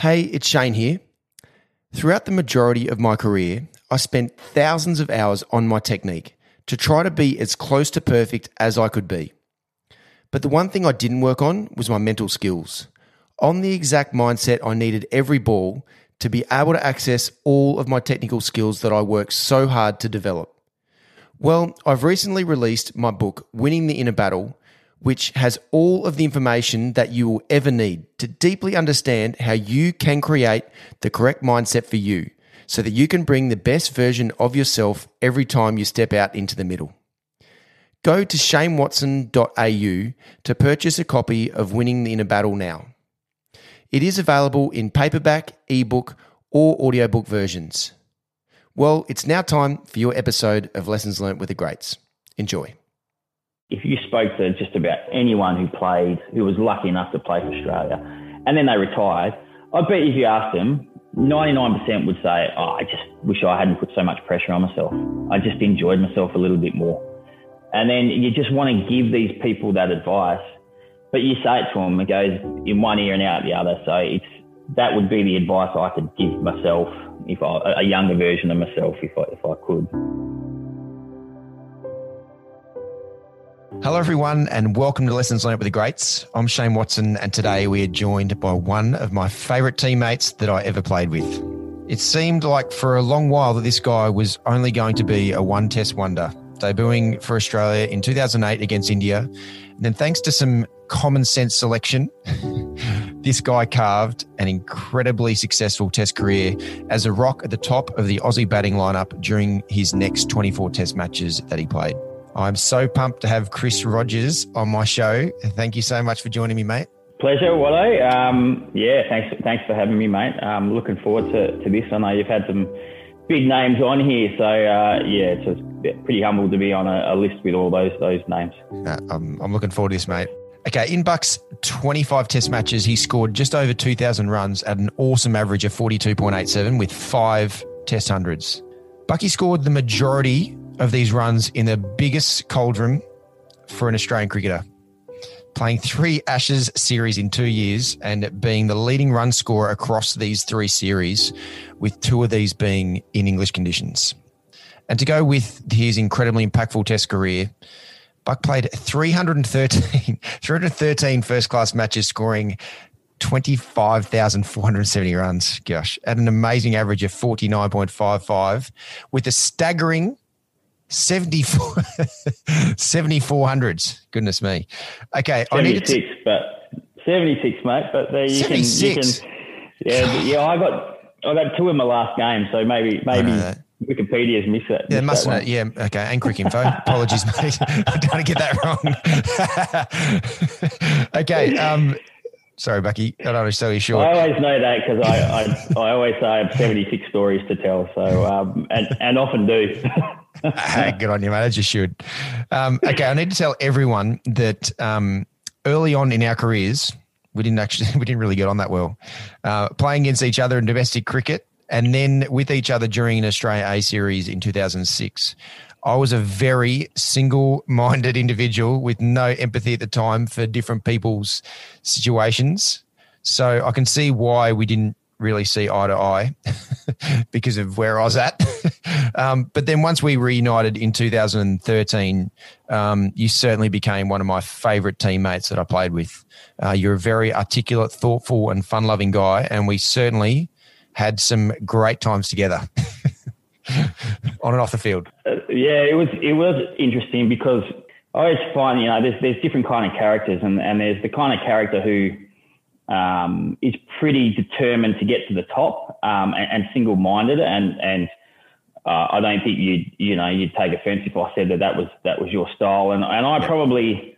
Hey, it's Shane here. Throughout the majority of my career, I spent thousands of hours on my technique to try to be as close to perfect as I could be. But the one thing I didn't work on was my mental skills. On the exact mindset I needed every ball to be able to access all of my technical skills that I worked so hard to develop. Well, I've recently released my book, Winning the Inner Battle, which has all of the information that you will ever need to deeply understand how you can create the correct mindset for you so that you can bring the best version of yourself every time you step out into the middle. Go to shanewatson.au to purchase a copy of Winning the Inner Battle now. It is available in paperback, ebook, or audiobook versions. Well, it's now time for your episode of Lessons Learned with the Greats. Enjoy if you spoke to just about anyone who played, who was lucky enough to play for Australia, and then they retired, I bet if you asked them, 99% would say, oh, I just wish I hadn't put so much pressure on myself. I just enjoyed myself a little bit more. And then you just want to give these people that advice, but you say it to them, it goes in one ear and out the other. So it's that would be the advice I could give myself if I, a younger version of myself, if I, if I could. Hello, everyone, and welcome to Lessons Learned with the Greats. I'm Shane Watson, and today we are joined by one of my favourite teammates that I ever played with. It seemed like for a long while that this guy was only going to be a one test wonder, debuting for Australia in 2008 against India. And then, thanks to some common sense selection, this guy carved an incredibly successful test career as a rock at the top of the Aussie batting lineup during his next 24 test matches that he played. I'm so pumped to have Chris Rogers on my show. Thank you so much for joining me, mate. Pleasure, Watto. Um, yeah, thanks, thanks for having me, mate. I'm looking forward to, to this. I know you've had some big names on here, so uh, yeah, it's pretty humble to be on a, a, list with all those those names. I'm, I'm looking forward to this, mate. Okay, in Buck's 25 test matches, he scored just over 2,000 runs at an awesome average of 42.87 with five test hundreds. Bucky scored the majority of these runs in the biggest cauldron for an Australian cricketer, playing three Ashes series in two years and being the leading run scorer across these three series, with two of these being in English conditions. And to go with his incredibly impactful Test career, Buck played 313, 313 first class matches, scoring 25,470 runs. Gosh, at an amazing average of 49.55, with a staggering 74, 7400s. Goodness me. Okay. 76, I to but 76, mate. But there you 76. can, you can, yeah, yeah, I got, I got two in my last game. So maybe, maybe Wikipedia's missed that. Yeah, must have. Yeah. Okay. And quick info. Apologies, mate. I don't want to get that wrong. okay. Um, Sorry, Bucky. I don't want to sell you short. I always know that because I, I, I, always say I have 76 stories to tell. So, um, and, and often do. Good on you, mate. As you should. Um, okay, I need to tell everyone that um, early on in our careers, we didn't actually we didn't really get on that well. Uh, playing against each other in domestic cricket, and then with each other during an Australia A series in 2006. I was a very single minded individual with no empathy at the time for different people's situations. So I can see why we didn't really see eye to eye because of where I was at. um, but then once we reunited in 2013, um, you certainly became one of my favorite teammates that I played with. Uh, you're a very articulate, thoughtful, and fun loving guy. And we certainly had some great times together. on and off the field. Uh, yeah, it was it was interesting because I always find you know there's there's different kind of characters and and there's the kind of character who um, is pretty determined to get to the top um, and, and single minded and and uh, I don't think you'd you know you'd take offence if I said that that was that was your style and and I probably.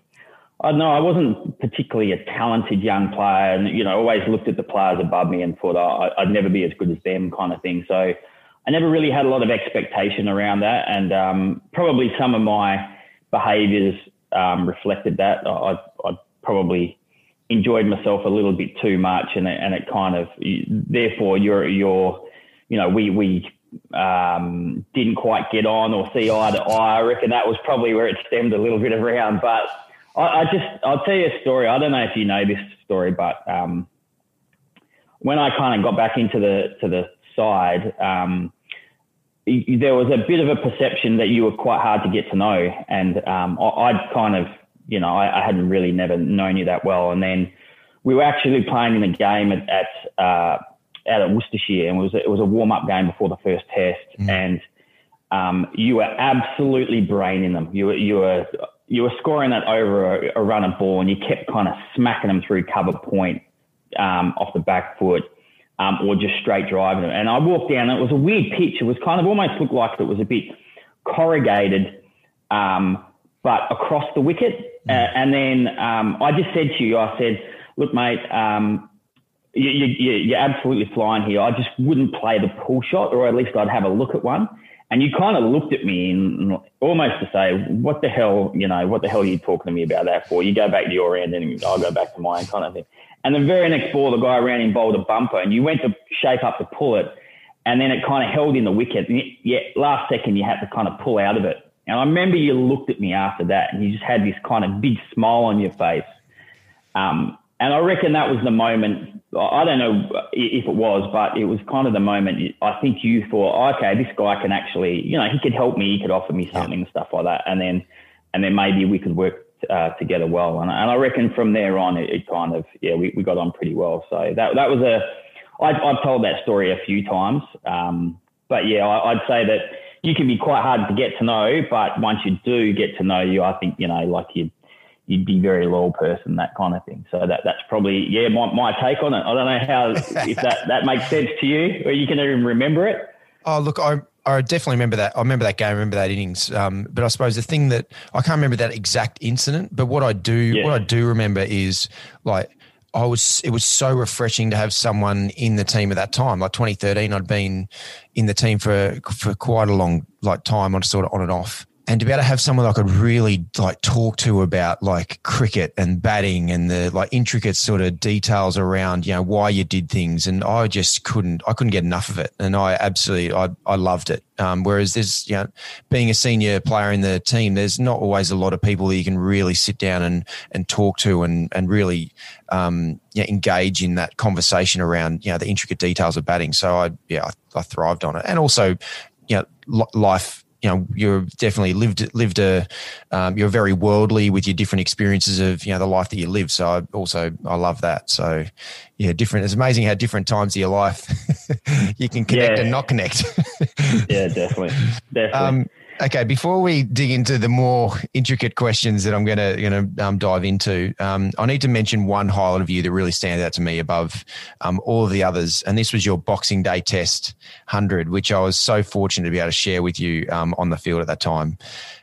I know. I wasn't particularly a talented young player, and you know, always looked at the players above me and thought oh, I'd never be as good as them, kind of thing. So, I never really had a lot of expectation around that, and um, probably some of my behaviours um, reflected that. I, I, probably enjoyed myself a little bit too much, and it, and it kind of therefore you're you're you know we we um, didn't quite get on or see eye to eye. I reckon that was probably where it stemmed a little bit around. But I, I just I'll tell you a story. I don't know if you know this story, but um, when I kind of got back into the to the side, um, there was a bit of a perception that you were quite hard to get to know, and um, I, would kind of, you know, I, I, hadn't really never known you that well, and then we were actually playing in a game at, at uh, out at Worcestershire, and it was a, it was a warm up game before the first test, mm. and um, you were absolutely braining them. You were you were you were scoring that over a, a run of ball, and you kept kind of smacking them through cover point um, off the back foot. Um, or just straight driving them. And I walked down, and it was a weird pitch. It was kind of almost looked like it was a bit corrugated, um, but across the wicket. Uh, and then um, I just said to you, I said, look, mate, um, you, you, you're absolutely flying here. I just wouldn't play the pull shot, or at least I'd have a look at one. And you kind of looked at me and almost to say, what the hell, you know, what the hell are you talking to me about that for? You go back to your end and I'll go back to mine kind of thing. And the very next ball, the guy around him bowled a bumper and you went to shape up to pull it. And then it kind of held in the wicket. Yeah, last second you had to kind of pull out of it. And I remember you looked at me after that and you just had this kind of big smile on your face. Um, and I reckon that was the moment. I don't know if it was, but it was kind of the moment. I think you thought, okay, this guy can actually, you know, he could help me. He could offer me something and stuff like that. And then, and then maybe we could work uh, together well. And, and I reckon from there on, it, it, kind of, yeah, we, we got on pretty well. So that that was a. I, I've told that story a few times, um, but yeah, I, I'd say that you can be quite hard to get to know, but once you do get to know you, I think you know, like you'd you'd be a very loyal person, that kind of thing. So that that's probably yeah my, my take on it. I don't know how if that that makes sense to you, or you can even remember it. Oh, look, I I definitely remember that. I remember that game. I remember that innings. Um, but I suppose the thing that I can't remember that exact incident. But what I do, yeah. what I do remember is like I was. It was so refreshing to have someone in the team at that time. Like 2013, I'd been in the team for for quite a long like time, on sort of on and off and to be able to have someone I could really like talk to about like cricket and batting and the like intricate sort of details around you know why you did things and I just couldn't I couldn't get enough of it and I absolutely I, I loved it. Um, whereas there's you know being a senior player in the team there's not always a lot of people that you can really sit down and and talk to and and really um, you know, engage in that conversation around you know the intricate details of batting. So I yeah I, I thrived on it. And also you know life you know you're definitely lived lived a um, you're very worldly with your different experiences of you know the life that you live. So I also I love that. So yeah different it's amazing how different times of your life you can connect yeah. and not connect. Yeah definitely. Definitely. Um, Okay, before we dig into the more intricate questions that I'm going to going to um, dive into, um, I need to mention one highlight of you that really stands out to me above um, all of the others, and this was your Boxing Day Test hundred, which I was so fortunate to be able to share with you um, on the field at that time.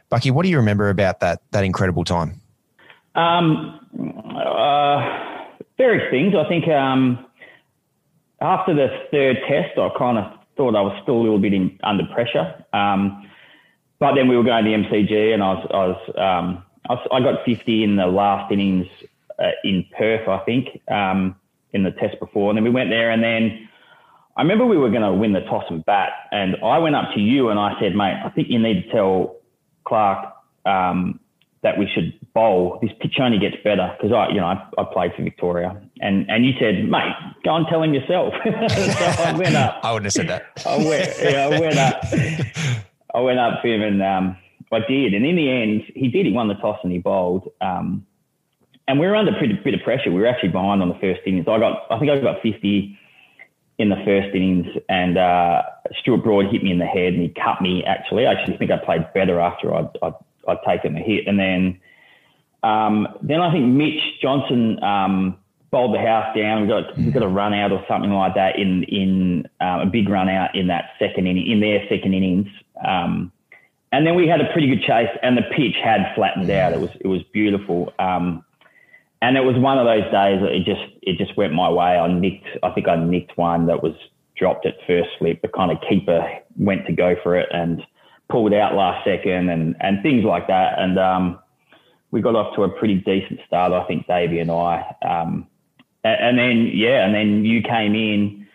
Bucky, what do you remember about that that incredible time? Um, uh, various things. I think um, after the third test, I kind of thought I was still a little bit in, under pressure. Um, but then we were going to the MCG, and I was, I was, um, I, was I, got 50 in the last innings uh, in Perth, I think, um, in the test before. And then we went there, and then I remember we were going to win the toss and bat, and I went up to you and I said, mate, I think you need to tell Clarke um, that we should bowl. This pitch only gets better because I, you know, I, I, played for Victoria, and and you said, mate, go and tell him yourself. so I went up. I wouldn't have said that. I went, yeah, I went up. I went up to him and um, I did. And in the end, he did. He won the toss and he bowled. Um, and we were under a bit of pressure. We were actually behind on the first innings. I got, I think I got 50 in the first innings, and uh, Stuart Broad hit me in the head and he cut me. Actually, I actually think I played better after I'd, I'd, I'd taken the hit. And then, um, then I think Mitch Johnson um, bowled the house down. We got we got a run out or something like that in in um, a big run out in that second inning in their second innings. Um, and then we had a pretty good chase, and the pitch had flattened out. It was it was beautiful. Um, and it was one of those days that it just it just went my way. I nicked I think I nicked one that was dropped at first slip. The kind of keeper went to go for it and pulled out last second and and things like that. And um, we got off to a pretty decent start. I think Davey and I. Um, and then yeah, and then you came in,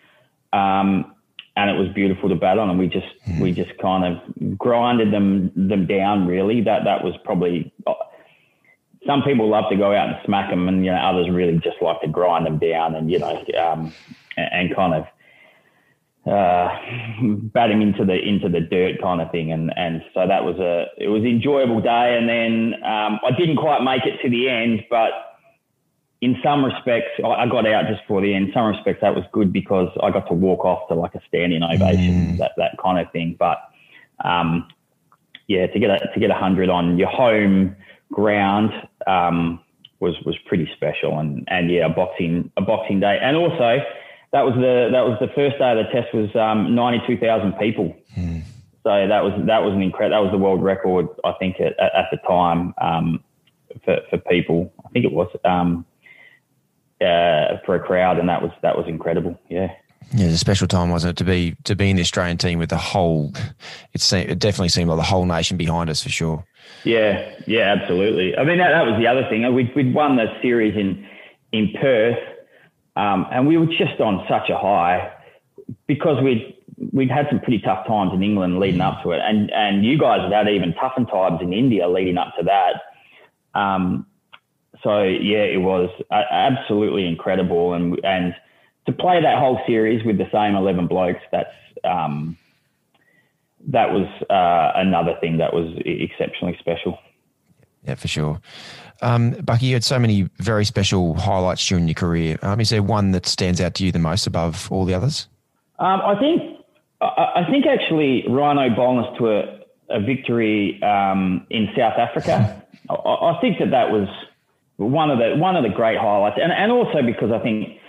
um, and it was beautiful to bat on, and we just mm. we just kind of grinded them them down. Really, that that was probably. Some people love to go out and smack them, and you know others really just like to grind them down, and you know, um, and, and kind of uh, bat him into the into the dirt kind of thing, and and so that was a it was an enjoyable day. And then um, I didn't quite make it to the end, but in some respects, I got out just before the end. In some respects, that was good because I got to walk off to like a standing ovation, mm. that that kind of thing. But um, yeah, to get a to get a hundred on your home ground um, was was pretty special, and and yeah, a boxing a boxing day, and also that was the that was the first day of the test was um, ninety two thousand people. Mm. So that was that was an incredible that was the world record I think at, at the time um, for for people. I think it was um, uh, for a crowd, and that was that was incredible. Yeah. Yeah, it was a special time, wasn't it, to be to be in the Australian team with the whole? It seemed, it definitely seemed like the whole nation behind us for sure. Yeah, yeah, absolutely. I mean, that, that was the other thing. We'd, we'd won the series in in Perth, um, and we were just on such a high because we'd we'd had some pretty tough times in England leading up to it, and and you guys had had even tougher times in India leading up to that. Um, so yeah, it was absolutely incredible, and and to play that whole series with the same eleven blokes, that's um, that was uh, another thing that was exceptionally special. Yeah, for sure. Um, Bucky, you had so many very special highlights during your career. Um, is there one that stands out to you the most above all the others? Um, I think I, think actually Rhino bowling us to a, a victory um, in South Africa. I, I, think that that was one of the one of the great highlights, and and also because I think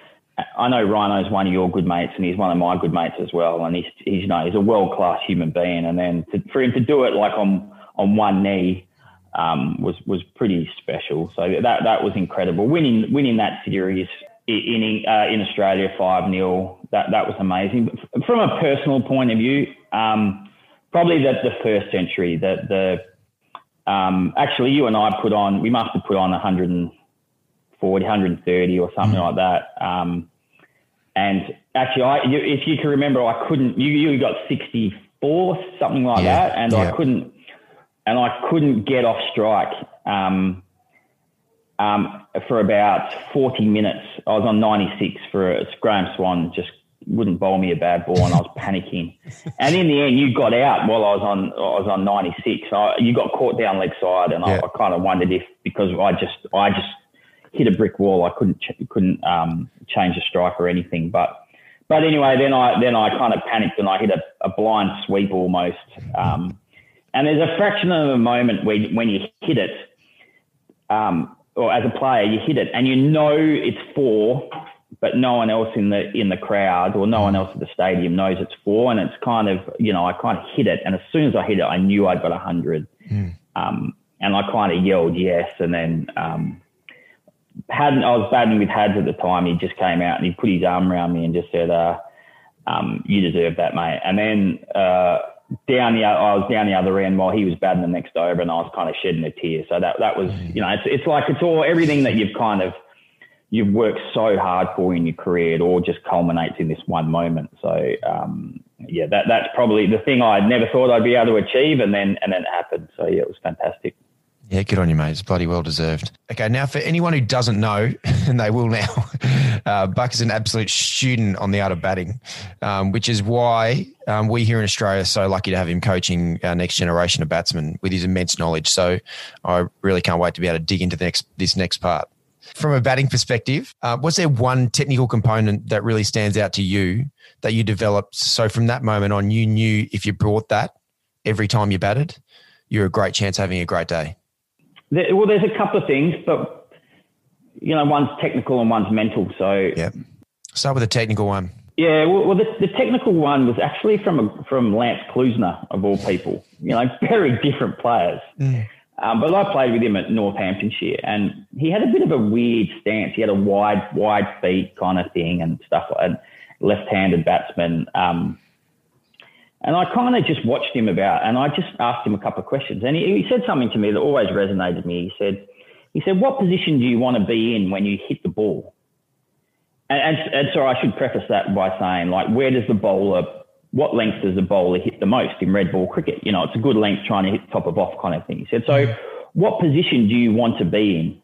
I know Rhino's one of your good mates, and he's one of my good mates as well, and he's, he's you know he's a world class human being, and then to, for him to do it like on on one knee um, was was pretty special. So that that was incredible. Winning winning that series in uh, in Australia five 0 that that was amazing. From a personal point of view, um, probably the the first century. The the um, actually you and I put on we must have put on 140, 130 or something mm-hmm. like that. Um, and actually, I, if you can remember, I couldn't. You you got 64, something like yeah. that, and yeah. I couldn't and I couldn't get off strike um, um, for about 40 minutes. I was on 96 for a Graeme Swann just wouldn't bowl me a bad ball, and I was panicking. And in the end, you got out while I was on. I was on 96. You got caught down leg side, and yeah. I, I kind of wondered if because I just I just hit a brick wall, I couldn't ch- couldn't um, change the strike or anything. But but anyway, then I then I kind of panicked and I hit a, a blind sweep almost. Um, and there's a fraction of a moment when, when you hit it, um, or as a player, you hit it and you know it's four, but no one else in the in the crowd or no one else at the stadium knows it's four. And it's kind of, you know, I kind of hit it. And as soon as I hit it, I knew I'd got a 100. Mm. Um, and I kind of yelled yes. And then um, Haddin, I was batting with Hads at the time. He just came out and he put his arm around me and just said, uh, um, you deserve that, mate. And then, uh, down the I was down the other end while he was batting the next over, and I was kind of shedding a tear. So that that was you know it's it's like it's all everything that you've kind of you've worked so hard for in your career. It all just culminates in this one moment. So um, yeah, that that's probably the thing I never thought I'd be able to achieve, and then and then it happened. So yeah, it was fantastic. Yeah, good on you, mate. It's bloody well deserved. Okay, now for anyone who doesn't know, and they will now, uh, Buck is an absolute student on the art of batting, um, which is why um, we here in Australia are so lucky to have him coaching our next generation of batsmen with his immense knowledge. So I really can't wait to be able to dig into the next, this next part. From a batting perspective, uh, was there one technical component that really stands out to you that you developed? So from that moment on, you knew if you brought that every time you batted, you're a great chance having a great day. There, well, there's a couple of things, but you know, one's technical and one's mental. So yeah, start with the technical one. Yeah, well, well the, the, technical one was actually from a, from Lance Klusener of all people. You know, very different players. Mm. Um, but I played with him at Northamptonshire, and he had a bit of a weird stance. He had a wide, wide feet kind of thing and stuff that. Left-handed batsman. Um, and I kind of just watched him about, and I just asked him a couple of questions, and he, he said something to me that always resonated with me. He said, "He said, what position do you want to be in when you hit the ball?" And, and, and I should preface that by saying, like, where does the bowler, what length does the bowler hit the most in red ball cricket? You know, it's a good length trying to hit top of off kind of thing. He said, so mm. what position do you want to be in?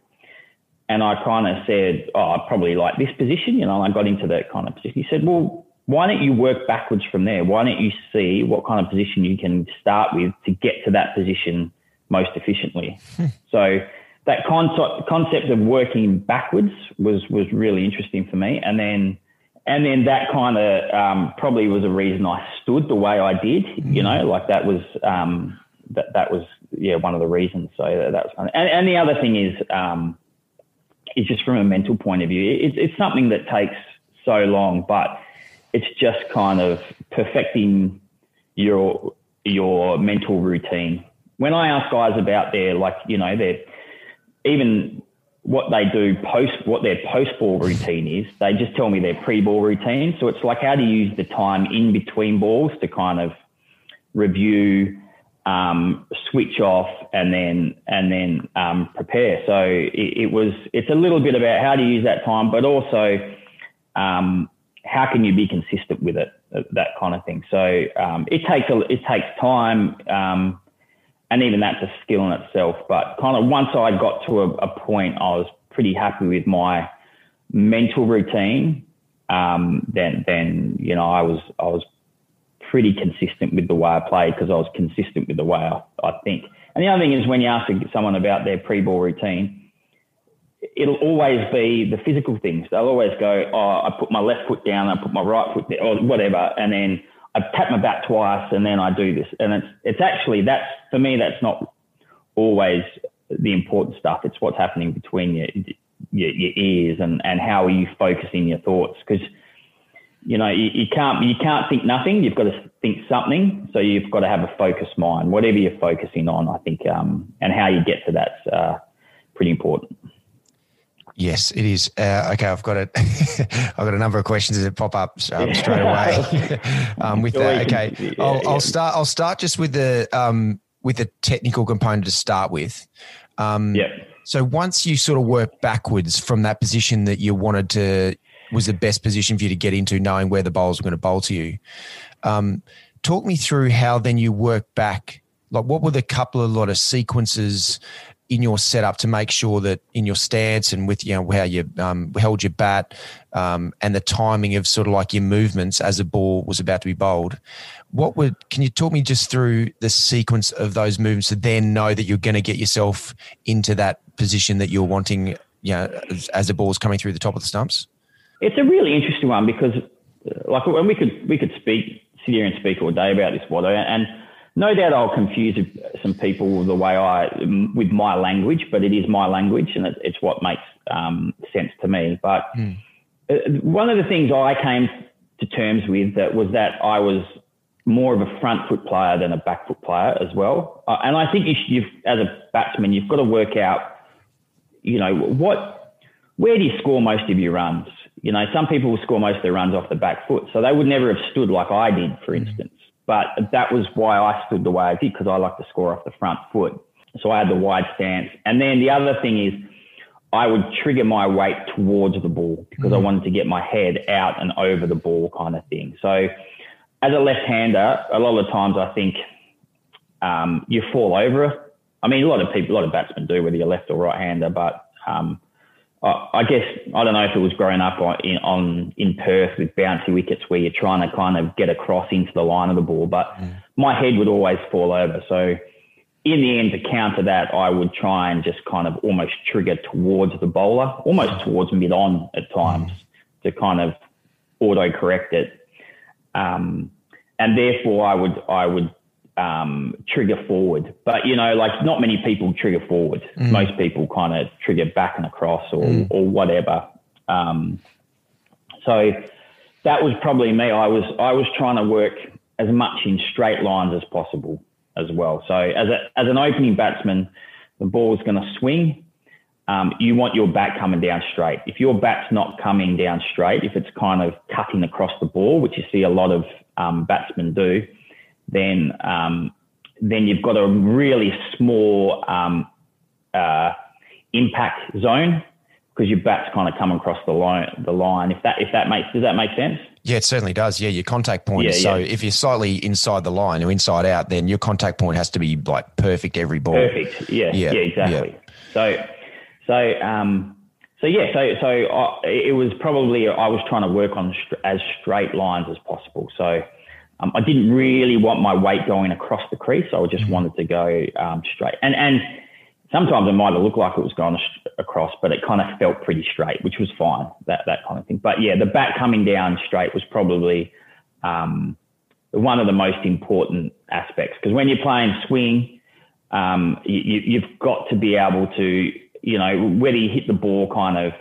and I kind of said, oh, I probably like this position, you know, and I got into that kind of position. He said, well, why don't you work backwards from there? Why don't you see what kind of position you can start with to get to that position most efficiently? Hmm. so that concept concept of working backwards was was really interesting for me, and then and then that kind of um, probably was a reason I stood the way I did. You know, like that was um, that that was yeah one of the reasons. So that was fun. And, and the other thing is um, is just from a mental point of view. It's it's something that takes so long, but it's just kind of perfecting your your mental routine. When I ask guys about their like you know their even what they do post what their post ball routine is, they just tell me their pre ball routine. So it's like how to use the time in between balls to kind of review, um, switch off, and then and then um, prepare. So it, it, was it's a little bit about how to use that time, but also um, how can you be consistent with it, that kind of thing. So um, it takes a, it takes time um, and even that's a skill in itself. But kind of once I got to a, a point, I was pretty happy with my mental routine. Um, then, then you know, I was I was pretty consistent with the way I played because I was consistent with the way I, I think. And the other thing is when you ask someone about their pre-ball routine, it'll always be the physical things. They'll always go, "Oh, I put my left foot down, I put my right foot there, or whatever," and then I tap my back twice and then I do this. And it's, it's actually, that's, for me, that's not always the important stuff. It's what's happening between your, your, your ears and, and how are you focusing your thoughts. Cause, you know, you, you can't, you can't think nothing. You've got to think something. So you've got to have a focused mind, whatever you're focusing on, I think, um, and how you get to that's, uh, pretty important. Yes, it is. Uh, okay, I've got it. I've got a number of questions that pop up um, straight away. um, with that, okay, I'll, I'll, start. I'll start just with the um, with the technical component to start with. Um, yeah. So once you sort of work backwards from that position that you wanted to was the best position for you to get into, knowing where the bowls were going to bowl to you. Um, talk me through how then you work back. Like, what were the couple of lot of sequences in your setup to make sure that in your stance and with you know how you um, held your bat um, and the timing of sort of like your movements as a ball was about to be bowled. What would can you talk me just through the sequence of those movements to then know that you're going to get yourself into that position that you're wanting, you know, as, as the ball's coming through the top of the stumps? It's a really interesting one because, uh, like, when we could we could speak sit here and speak all day about this, Watto, and no doubt I'll confuse some people the way I with my language, but it is my language and it's what makes um, sense to me. But mm. one of the things I came to terms with that was that I was more of a front foot player than a back foot player as well. Uh, and I think you as a batsman, you've got to work out, you know, what, where do you score most of your runs? You know, some people will score most of their runs off the back foot, so they would never have stood like I did, for hmm. instance. But that was why I stood the way I did because I like to score off the front foot. So I had the wide stance. And then the other thing is I would trigger my weight towards the ball because mm-hmm. I wanted to get my head out and over the ball kind of thing. So as a left-hander, a lot of the times I think um, you fall over. I mean, a lot of people, a lot of batsmen do, whether you're left or right-hander, but um, I guess I don't know if it was growing up on in, on in Perth with bouncy wickets where you're trying to kind of get across into the line of the ball, but mm. my head would always fall over. So in the end, to counter that, I would try and just kind of almost trigger towards the bowler, almost towards mid on at times, mm. to kind of auto correct it. Um, and therefore, I would I would um, trigger forward. But you know, like not many people trigger forward. Mm. Most people kind of trigger back and across or mm. or whatever. Um, so that was probably me. I was I was trying to work as much in straight lines as possible as well. So as a as an opening batsman, the ball is going to swing. Um, you want your bat coming down straight. If your bat's not coming down straight, if it's kind of cutting across the ball, which you see a lot of um, batsmen do, then um, then you've got a really small um, uh, impact zone because your bat's kind of come across the line. The line, if that if that makes does that make sense? Yeah, it certainly does. Yeah, your contact point. Yeah, so yeah. if you're slightly inside the line or inside out, then your contact point has to be like perfect every ball. Perfect. Yeah. Yeah. yeah exactly. So so um, so yeah, so so I, it was probably I was trying to work on st- as straight lines as possible. So um, I didn't really want my weight going across the crease. I just mm-hmm. wanted to go um, straight. And and sometimes it might have looked like it was going across, but it kind of felt pretty straight, which was fine. That that kind of thing. But yeah, the back coming down straight was probably um, one of the most important aspects because when you're playing swing, um, you, you've got to be able to you know, whether you hit the ball kind of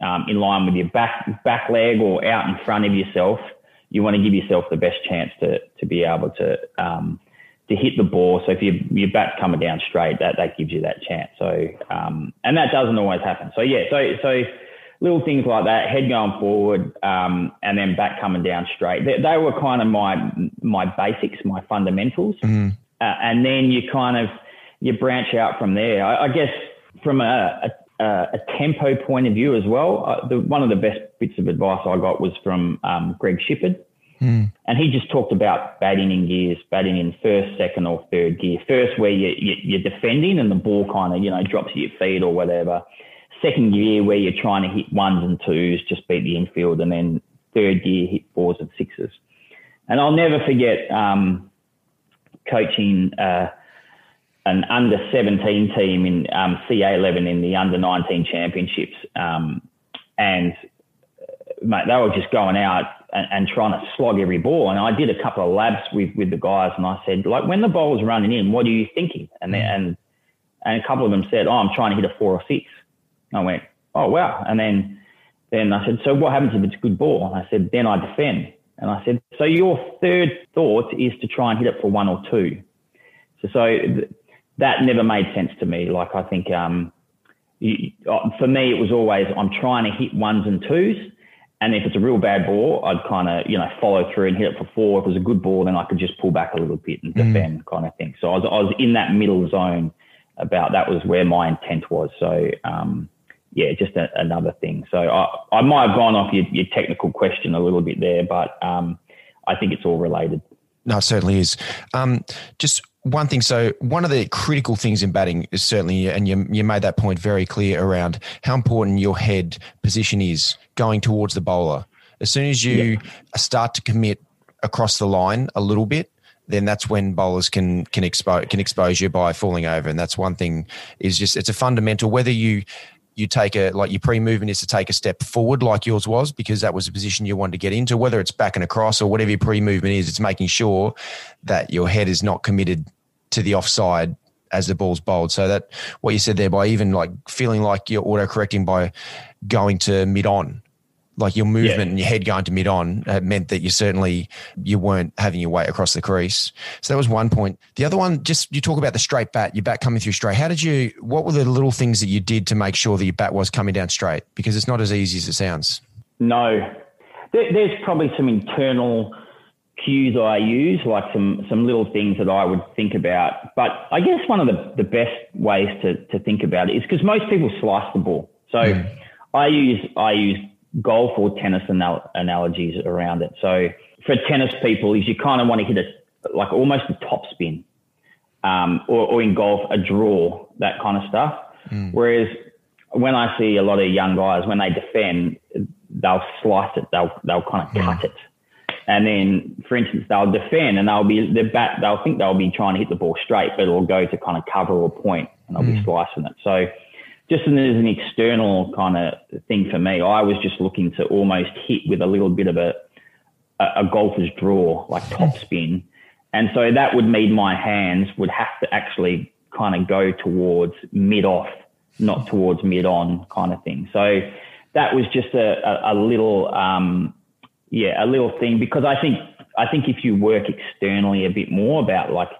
um, in line with your back back leg or out in front of yourself, you want to give yourself the best chance to to be able to um, to hit the ball. So if you, your bat's coming down straight, that that gives you that chance. So um, and that doesn't always happen. So yeah, so so little things like that, head going forward, um, and then back coming down straight. They, they, were kind of my my basics, my fundamentals, mm-hmm. uh, and then you kind of you branch out from there. I, I guess from a, a, a, tempo point of view as well, uh, the, one of the best bits of advice I got was from um, Greg Shipperd. Mm. And he just talked about batting in gears, batting in first, second, or third gear. First, where you, you, are defending and the ball kind of, you know, drops at your feet or whatever. Second gear, where you're trying to hit ones and twos, just beat the infield. And then third gear, hit fours and sixes. And I'll never forget um, coaching uh, an under 17 team in um, CA11 in the under 19 championships. Um, and mate, they were just going out and, and, trying to slog every ball. And I did a couple of labs with, with the guys and I said, like, when the ball was running in, what are you thinking? And, they, and, and a couple of them said, oh, I'm trying to hit a four or six. I went, oh, wow. And then, then I said, so what happens if it's a good ball? And I said, then I defend. And I said, so your third thought is to try and hit it for one or two. So, so that never made sense to me. Like I think um, you, for me, it was always I'm trying to hit ones and twos, and if it's a real bad ball, I'd kind of you know follow through and hit it for four. If it was a good ball, then I could just pull back a little bit and mm. defend, kind of thing. So I was I was in that middle zone. About that was where my intent was. So um, yeah, just a, another thing. So I, I might have gone off your, your technical question a little bit there, but um, I think it's all related. No, it certainly is. Um, just one thing. So one of the critical things in batting is certainly, and you, you made that point very clear around how important your head position is going towards the bowler. As soon as you yeah. start to commit across the line a little bit, then that's when bowlers can can expose can expose you by falling over, and that's one thing. Is just it's a fundamental whether you you take a like your pre-movement is to take a step forward like yours was because that was a position you wanted to get into whether it's back and across or whatever your pre-movement is it's making sure that your head is not committed to the offside as the ball's bowled so that what you said there by even like feeling like you're auto correcting by going to mid on like your movement yeah. and your head going to mid on uh, meant that you certainly you weren't having your weight across the crease. So that was one point. The other one, just you talk about the straight bat, your bat coming through straight. How did you? What were the little things that you did to make sure that your bat was coming down straight? Because it's not as easy as it sounds. No, there, there's probably some internal cues I use, like some some little things that I would think about. But I guess one of the, the best ways to, to think about it is because most people slice the ball. So mm. I use I use golf or tennis anal- analogies around it. So for tennis people, is you kind of want to hit it like almost a top spin, um, or, or, in golf a draw, that kind of stuff. Mm. Whereas when I see a lot of young guys when they defend, they'll slice it, they'll they'll kind of mm. cut it. And then, for instance, they'll defend and they'll be the bat. They'll think they'll be trying to hit the ball straight, but it'll go to kind of cover or point, and they'll mm. be slicing it. So just as an external kind of thing for me, I was just looking to almost hit with a little bit of a, a golfer's draw, like top spin. And so that would mean my hands would have to actually kind of go towards mid off, not towards mid on kind of thing. So that was just a, a, a little, um, yeah, a little thing because I think, I think if you work externally a bit more about like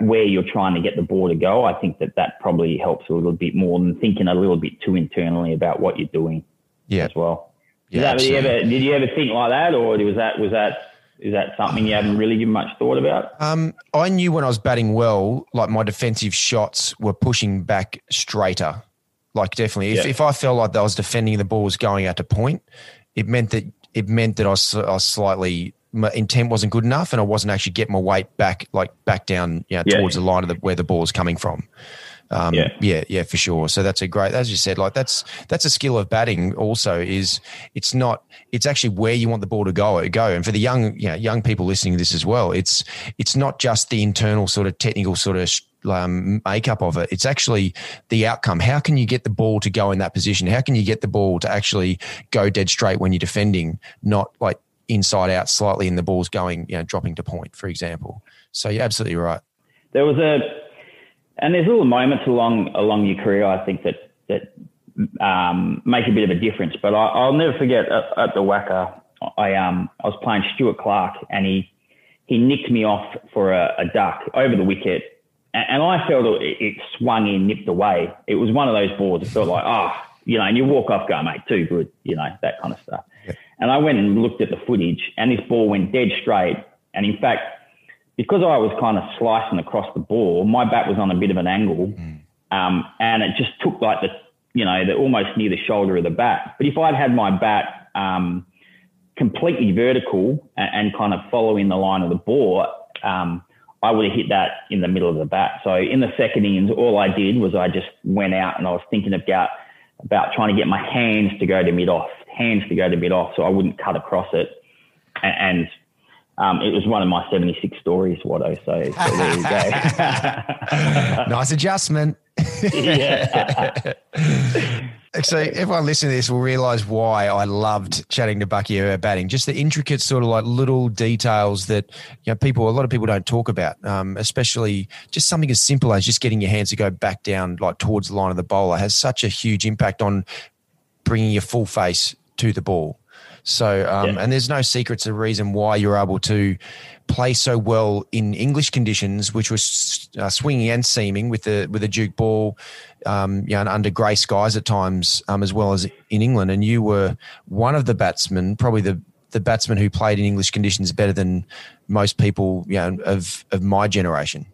where you're trying to get the ball to go, I think that that probably helps a little bit more than thinking a little bit too internally about what you're doing. Yeah. As well. Yeah. That, did, you ever, did you ever think like that, or was that was that is that something you hadn't really given much thought about? Um, I knew when I was batting well, like my defensive shots were pushing back straighter. Like definitely, if, yeah. if I felt like I was defending the ball was going out to point, it meant that it meant that I was, I was slightly my intent wasn't good enough and I wasn't actually getting my weight back like back down you know, yeah. towards the line of the, where the ball was coming from. Um, yeah. yeah, yeah, for sure. So that's a great, as you said, like that's that's a skill of batting. Also, is it's not it's actually where you want the ball to go go. And for the young you know, young people listening to this as well, it's it's not just the internal sort of technical sort of um, makeup of it. It's actually the outcome. How can you get the ball to go in that position? How can you get the ball to actually go dead straight when you're defending, not like inside out slightly and the ball's going, you know, dropping to point, for example. So you're absolutely right. There was a, and there's little moments along along your career, I think that that um, make a bit of a difference. But I, will never forget at, at the WACA, I um I was playing Stuart Clark and he he nicked me off for a, a duck over the wicket and I felt it, it swung in, nipped away. It was one of those boards. It felt like, ah, oh, you know, and you walk off, go, mate, too good, you know, that kind of stuff. Yeah. And I went and looked at the footage, and this ball went dead straight. And in fact, because I was kind of slicing across the ball, my bat was on a bit of an angle, mm. um, and it just took like the, you know, the almost near the shoulder of the bat. But if I'd had my bat um, completely vertical and, and, kind of following the line of the ball, um, I would have hit that in the middle of the bat. So in the second innings, all I did was I just went out and I was thinking about about trying to get my hands to go to mid off, hands to go to mid off, so I wouldn't cut across it. And, and um, it was one of my 76 stories, Watto. So, so there you go. nice adjustment. yeah. So everyone listening to this will realise why I loved chatting to Bucky about batting. Just the intricate sort of like little details that you know people, a lot of people don't talk about. Um, especially just something as simple as just getting your hands to go back down like towards the line of the bowler has such a huge impact on bringing your full face to the ball. So, um, yeah. and there's no secrets. The reason why you're able to play so well in English conditions, which was uh, swinging and seaming with the with a Duke ball, um, you know, under grey skies at times, um, as well as in England. And you were one of the batsmen, probably the the batsman who played in English conditions better than most people, you know, of of my generation.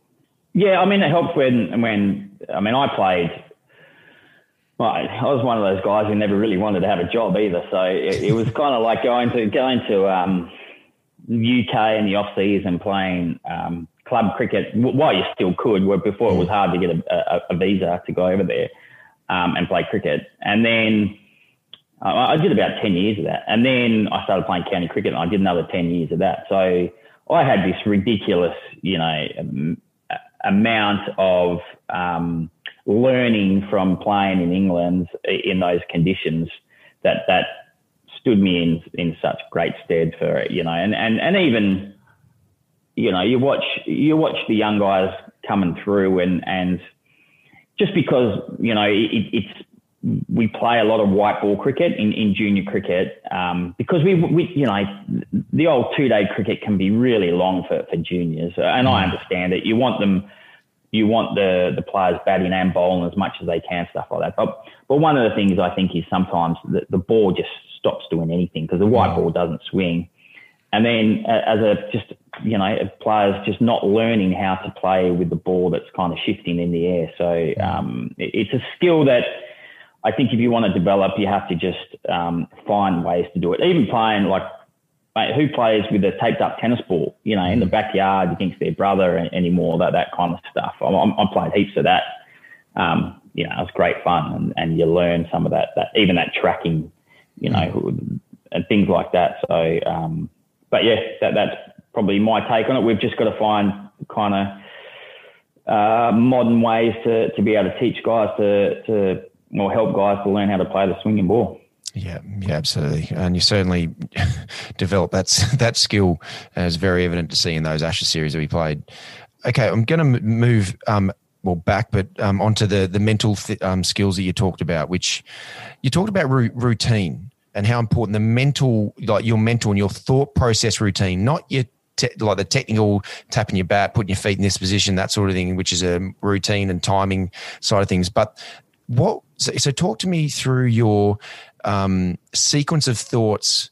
Yeah, I mean, it helped when when I mean I played well, I was one of those guys who never really wanted to have a job either. So it, it was kind of like going to going to um, UK in the off season playing um, club cricket while you still could. Where before it was hard to get a, a, a visa to go over there um, and play cricket. And then I did about ten years of that. And then I started playing county cricket, and I did another ten years of that. So I had this ridiculous, you know, amount of um, learning from playing in England in those conditions that that stood me in in such great stead for you know and and and even you know you watch you watch the young guys coming through and and just because you know it, it's we play a lot of white ball cricket in, in junior cricket um, because we, we, you know, the old two day cricket can be really long for, for juniors. And I mm. understand it. You want them you want the the players batting and bowling as much as they can, stuff like that. But but one of the things I think is sometimes the, the ball just stops doing anything because the white ball doesn't swing, and then as a just you know players just not learning how to play with the ball that's kind of shifting in the air. So um, it's a skill that. I think if you want to develop, you have to just um, find ways to do it. Even playing like mate, who plays with a taped up tennis ball, you know, in the mm. backyard against their brother anymore, that, that kind of stuff. I'm, I'm playing heaps of that. Um, you know, it's great fun and, and you learn some of that, that, even that tracking, you know, mm. and things like that. So, um, but yeah, that, that's probably my take on it. We've just got to find kind of, uh, modern ways to, to be able to teach guys to, to, or help guys to learn how to play the swinging ball. Yeah, yeah, absolutely, and you certainly develop that that skill as very evident to see in those Ashes series that we played. Okay, I'm going to move um, well back, but um, onto the the mental th- um, skills that you talked about, which you talked about r- routine and how important the mental, like your mental and your thought process routine, not your te- like the technical tapping your bat, putting your feet in this position, that sort of thing, which is a routine and timing side of things, but what so, so talk to me through your um, sequence of thoughts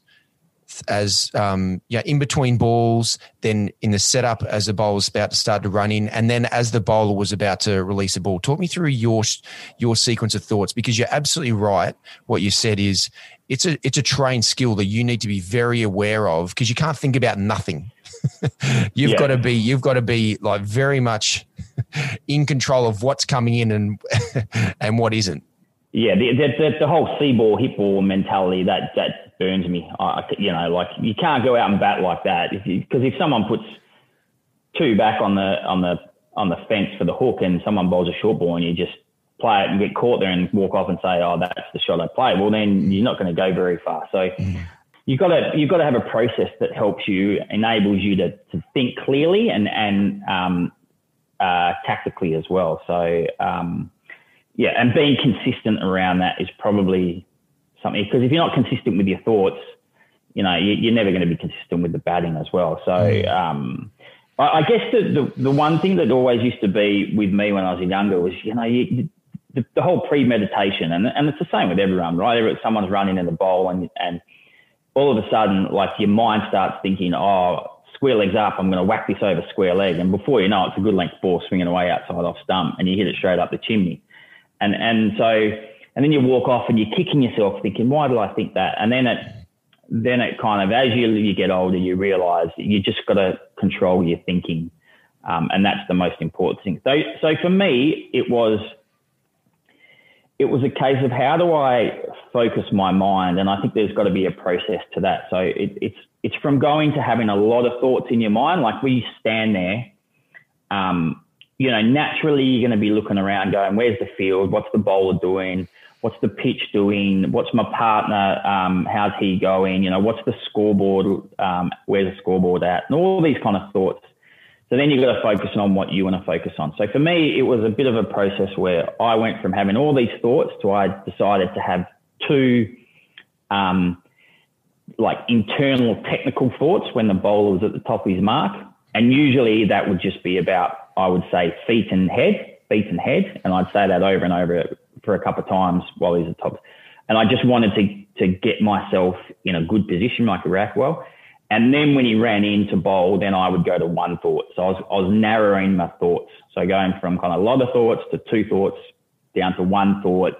as um, yeah in between balls, then in the setup as the ball was about to start to run in, and then as the bowler was about to release a ball. Talk me through your your sequence of thoughts because you're absolutely right. What you said is it's a it's a trained skill that you need to be very aware of because you can't think about nothing. you've yeah. got to be you've got to be like very much in control of what's coming in and and what isn't. Yeah, the, the, the, whole see ball, hit ball mentality that that burns me. I, you know, like you can't go out and bat like that because if, if someone puts two back on the on the on the fence for the hook and someone bowls a short ball and you just play it and get caught there and walk off and say, "Oh, that's the shot I play." Well, then you're not going to go very far. So mm. you've got to you've got to have a process that helps you, enables you to to think clearly and and um, uh, tactically as well. So um, yeah, and being consistent around that is probably something because if you're not consistent with your thoughts, you know you, are never going to be consistent with the batting as well. So mm. um, I, I, guess the, the, the one thing that always used to be with me when I was younger was you know you, the, the, whole premeditation, and and it's the same with everyone, right? Someone's running in the bowl, and and all of a sudden, like your mind starts thinking, oh square legs up, I'm going to whack this over square leg. And before you know it, it's a good length ball swinging away outside off stump and you hit it straight up the chimney. And, and so, and then you walk off and you're kicking yourself thinking, why did I think that? And then it, then it kind of, as you, you get older, you realize you just got to control your thinking. Um, and that's the most important thing. So, so for me, it was, it was a case of how do I focus my mind, and I think there's got to be a process to that. So it, it's it's from going to having a lot of thoughts in your mind. Like we stand there, um, you know, naturally you're going to be looking around, going, "Where's the field? What's the bowler doing? What's the pitch doing? What's my partner? Um, how's he going? You know, what's the scoreboard? Um, where's the scoreboard at? And all these kind of thoughts so then you've got to focus on what you want to focus on. So for me, it was a bit of a process where I went from having all these thoughts to I decided to have two, um, like internal technical thoughts when the bowler was at the top of his mark. And usually that would just be about, I would say, feet and head, feet and head. And I'd say that over and over for a couple of times while he's at top. And I just wanted to, to get myself in a good position like a Rackwell. And then when he ran into bowl, then I would go to one thought. So I was, I was narrowing my thoughts. So going from kind of a lot of thoughts to two thoughts down to one thought.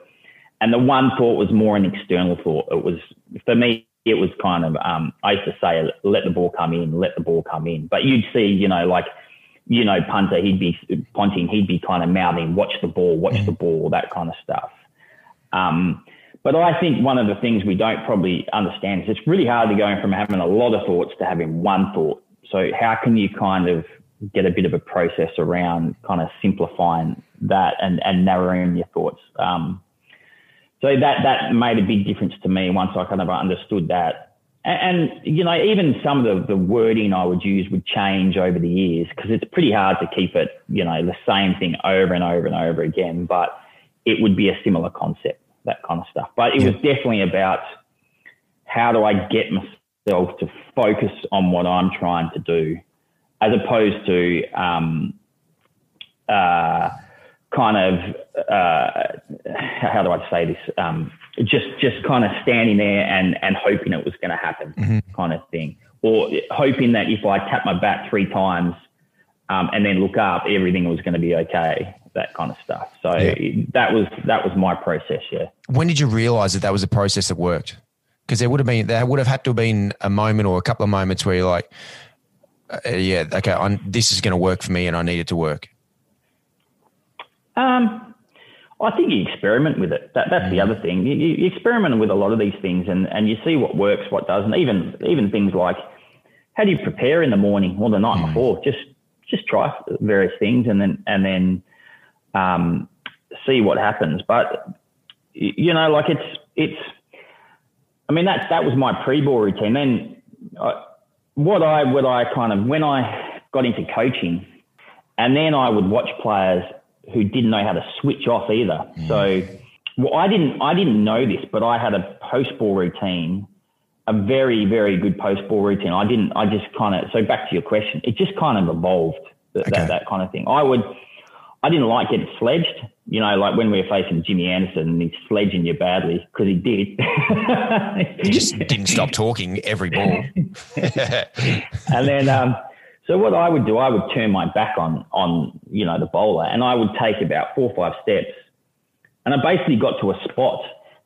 And the one thought was more an external thought. It was, for me, it was kind of, um, I used to say, let the ball come in, let the ball come in. But you'd see, you know, like, you know, punter, he'd be punting, he'd be kind of mouthing, watch the ball, watch mm-hmm. the ball, that kind of stuff. Um, but I think one of the things we don't probably understand is it's really hard to go from having a lot of thoughts to having one thought. So how can you kind of get a bit of a process around kind of simplifying that and, and narrowing your thoughts? Um, so that that made a big difference to me once I kind of understood that. And, and you know, even some of the, the wording I would use would change over the years because it's pretty hard to keep it, you know, the same thing over and over and over again. But it would be a similar concept that kind of stuff. But it yeah. was definitely about how do I get myself to focus on what I'm trying to do, as opposed to um, uh, kind of uh, how do I say this? Um, just just kind of standing there and and hoping it was going to happen, mm-hmm. kind of thing, or hoping that if I tap my bat three times um, and then look up, everything was going to be okay that kind of stuff. So yeah. that was that was my process. Yeah. When did you realize that that was a process that worked? Because there would have been there would have had to have been a moment or a couple of moments where you're like, uh, yeah, okay, I'm, this is going to work for me, and I need it to work. Um, I think you experiment with it. That, that's mm. the other thing. You, you, experiment with a lot of these things, and, and you see what works, what doesn't. Even even things like how do you prepare in the morning or the night mm. before? Just just try various things, and then and then um, see what happens. But you know, like it's it's. I mean, that's that was my pre-ball routine. Then, I, what I what I kind of when I got into coaching, and then I would watch players who didn't know how to switch off either. Mm. So, well, I didn't I didn't know this, but I had a post-ball routine a very, very good post ball routine. I didn't, I just kind of, so back to your question, it just kind of evolved that, okay. that, that, kind of thing. I would, I didn't like getting sledged. you know, like when we were facing Jimmy Anderson and he's sledging you badly because he did. he just didn't stop talking every ball. and then, um, so what I would do, I would turn my back on on you know the bowler, and I would take about four or five steps, and I basically got to a spot.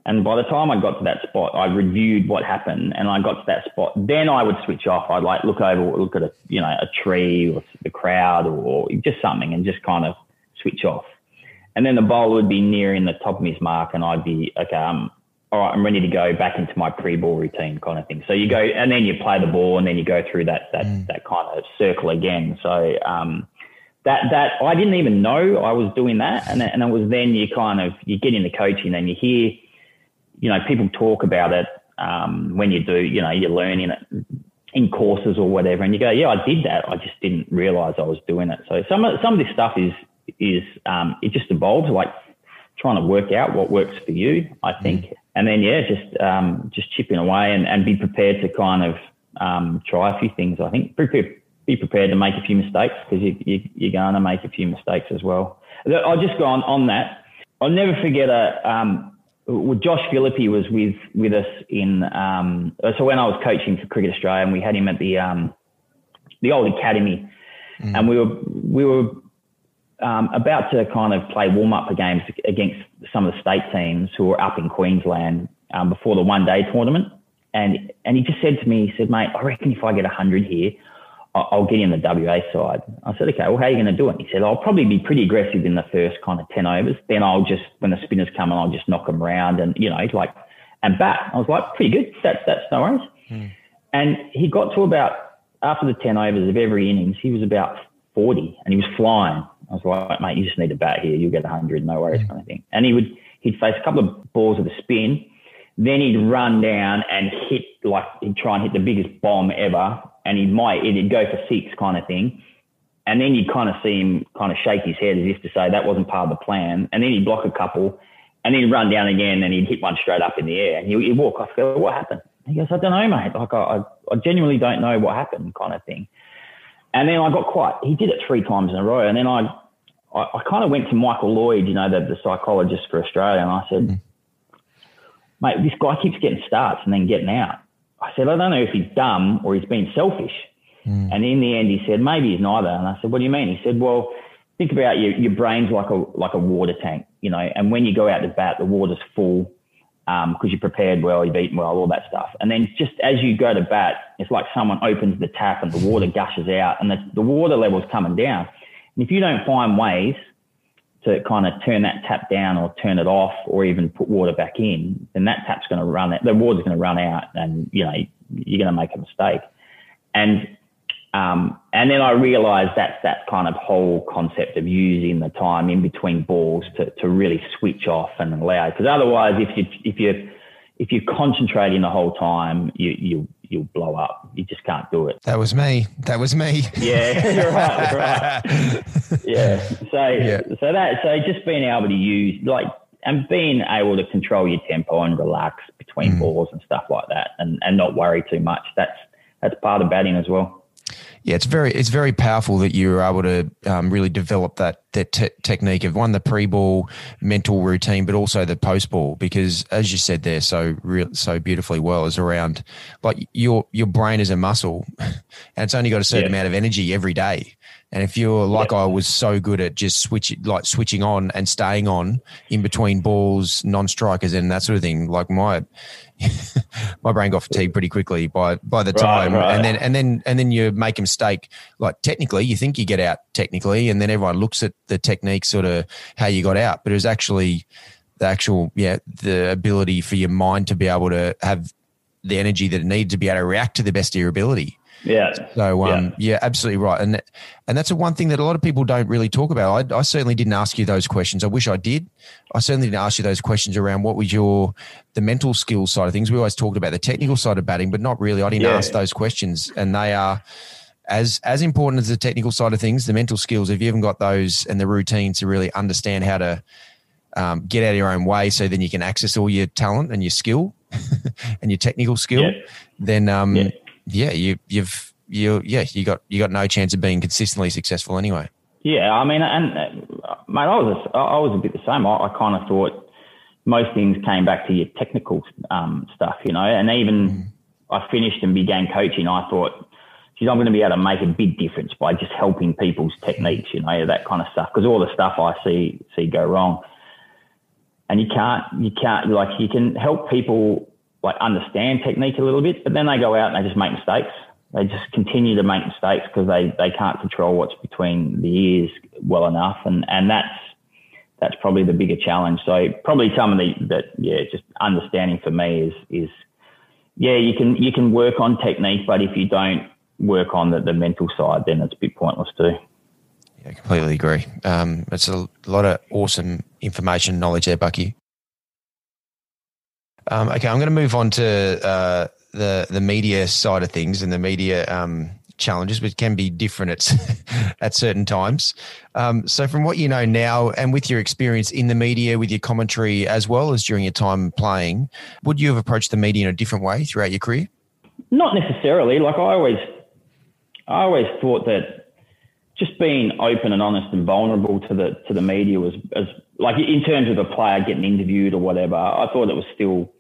And by the time I got to that spot, I reviewed what happened, and I got to that spot. Then I would switch off. I'd like look over, look at a you know a tree or the crowd or just something, and just kind of switch off. And then the bowler would be nearing the top of his mark, and I'd be okay. I'm all right. I'm ready to go back into my pre-ball routine, kind of thing. So you go, and then you play the ball, and then you go through that that mm. that kind of circle again. So um, that that I didn't even know I was doing that, and and it was then you kind of you get into coaching, and you hear, you know, people talk about it um, when you do, you know, you're learning it in courses or whatever, and you go, yeah, I did that. I just didn't realize I was doing it. So some of some of this stuff is is um, it just evolves like trying to work out what works for you, I think. Mm. And then, yeah, just, um, just chipping away and, and be prepared to kind of, um, try a few things. I think be, be prepared to make a few mistakes because you, you, you're going to make a few mistakes as well. I'll just go on, on that. I'll never forget a, um, well, Josh Philippe was with, with us in, um, so when I was coaching for Cricket Australia and we had him at the, um, the old academy mm. and we were, we were um, about to kind of play warm up games against some of the state teams who were up in Queensland um, before the one day tournament. And, and he just said to me, he said, mate, I reckon if I get 100 here, I'll get in the WA side. I said, okay, well, how are you going to do it? He said, I'll probably be pretty aggressive in the first kind of 10 overs. Then I'll just, when the spinners come in, I'll just knock them around and, you know, like, and bat. I was like, pretty good. That's, that's no worries. Hmm. And he got to about, after the 10 overs of every innings, he was about 40 and he was flying. I was like, mate, you just need a bat here. You'll get 100, no worries, kind of thing. And he would, he'd face a couple of balls of the spin. Then he'd run down and hit, like, he'd try and hit the biggest bomb ever. And he might, it'd go for six kind of thing. And then you'd kind of see him kind of shake his head as if to say that wasn't part of the plan. And then he'd block a couple and then he'd run down again and he'd hit one straight up in the air. And he'd, walk off, go, what happened? He goes, I don't know, mate. Like, I, I genuinely don't know what happened kind of thing. And then I got quiet. he did it three times in a row. And then I, I, I kind of went to Michael Lloyd, you know, the, the psychologist for Australia, and I said, mm. mate, this guy keeps getting starts and then getting out. I said, I don't know if he's dumb or he's being selfish. Mm. And in the end, he said, maybe he's neither. And I said, what do you mean? He said, well, think about your, your brain's like a, like a water tank, you know, and when you go out to bat, the water's full because um, you're prepared well, you've eaten well, all that stuff. And then just as you go to bat, it's like someone opens the tap and the water gushes out and the, the water level's coming down. And if you don't find ways to kind of turn that tap down or turn it off or even put water back in, then that tap's going to run out, the water's going to run out and, you know, you're going to make a mistake. And, um, and then I realized that's that kind of whole concept of using the time in between balls to, to really switch off and allow, because otherwise if you, if you, if you're concentrating the whole time, you, you, you'll blow up. You just can't do it. That was me. That was me. Yeah, you're right, right. Yeah. So yeah. so that so just being able to use like and being able to control your tempo and relax between mm. balls and stuff like that and, and not worry too much. That's that's part of batting as well yeah, it's very it's very powerful that you were able to um, really develop that that te- technique of one the pre ball mental routine, but also the post ball because as you said there so real so beautifully well is around like your your brain is a muscle and it's only got a certain yeah. amount of energy every day. And if you're like yeah. I was so good at just switching, like switching on and staying on in between balls, non-strikers, and that sort of thing, like my my brain got fatigued pretty quickly by by the time, right, and then and then and then you make a mistake. Like technically, you think you get out technically, and then everyone looks at the technique, sort of how you got out, but it was actually the actual yeah the ability for your mind to be able to have the energy that it needs to be able to react to the best of your ability. Yeah. So um, yeah. yeah. absolutely right, and and that's a one thing that a lot of people don't really talk about. I, I certainly didn't ask you those questions. I wish I did. I certainly didn't ask you those questions around what was your the mental skills side of things. We always talked about the technical side of batting, but not really. I didn't yeah. ask those questions, and they are as as important as the technical side of things. The mental skills, if you haven't got those and the routine to really understand how to um, get out of your own way, so then you can access all your talent and your skill and your technical skill, yeah. then um, yeah you you've you yeah you got you got no chance of being consistently successful anyway. Yeah, I mean, and uh, mate, I was a, I was a bit the same. I, I kind of thought most things came back to your technical um, stuff, you know, and even mm. I finished and began coaching. I thought, geez, I'm going to be able to make a big difference by just helping people's techniques, you know, that kind of stuff. Because all the stuff I see see go wrong, and you can't you can't like you can help people like understand technique a little bit, but then they go out and they just make mistakes. They just continue to make mistakes because they, they can't control what's between the ears well enough, and and that's that's probably the bigger challenge. So probably some of the that yeah, just understanding for me is is yeah, you can you can work on technique, but if you don't work on the, the mental side, then it's a bit pointless too. Yeah, completely agree. Um, it's a lot of awesome information, knowledge there, Bucky. Um, okay, I'm going to move on to uh, the the media side of things and the media um, challenges, which can be different at at certain times. Um, so, from what you know now, and with your experience in the media, with your commentary as well as during your time playing, would you have approached the media in a different way throughout your career? Not necessarily. Like I always, I always thought that just being open and honest and vulnerable to the to the media was as like in terms of a player getting interviewed or whatever. I thought it was still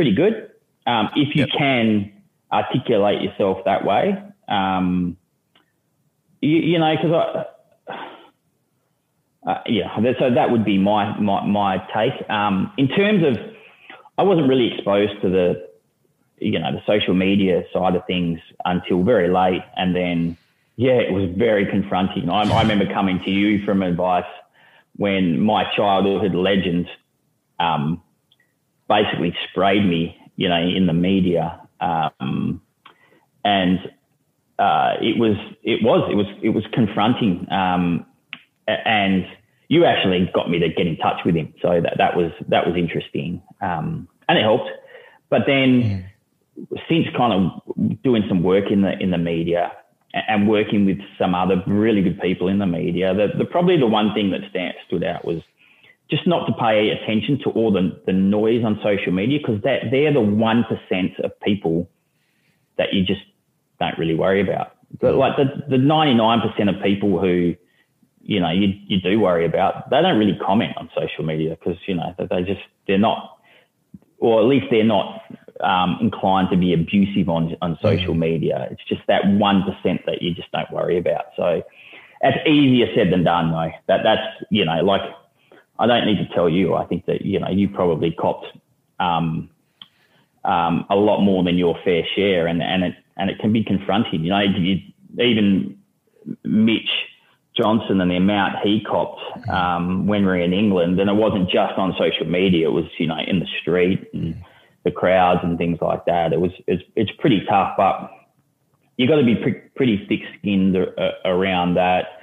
pretty good um, if you yep. can articulate yourself that way. Um, you, you, know, because I, uh, yeah, so that would be my my, my take. Um, in terms of, I wasn't really exposed to the, you know, the social media side of things until very late, and then yeah, it was very confronting. I, I remember coming to you from advice when my childhood legends um, basically sprayed me you know, in the media. Um, and uh, it was, it was, it was, it was confronting. Um, and you actually got me to get in touch with him, so that that was that was interesting, um, and it helped. But then, since kind of doing some work in the in the media and working with some other really good people in the media, the, the probably the one thing that stand, stood out was just not to pay attention to all the, the noise on social media because that they're the 1% of people that you just don't really worry about. But like the, the 99% of people who, you know, you, you do worry about, they don't really comment on social media because, you know, they just, they're not, or at least they're not um, inclined to be abusive on, on social mm. media. It's just that 1% that you just don't worry about. So it's easier said than done though. That, that's, you know, like, I don't need to tell you. I think that you know you probably copped um, um, a lot more than your fair share, and and it and it can be confronting. You know, you, even Mitch Johnson and the amount he copped um, when we were in England, and it wasn't just on social media. It was you know in the street and the crowds and things like that. It was it's, it's pretty tough, but you've got to be pre- pretty thick skinned uh, around that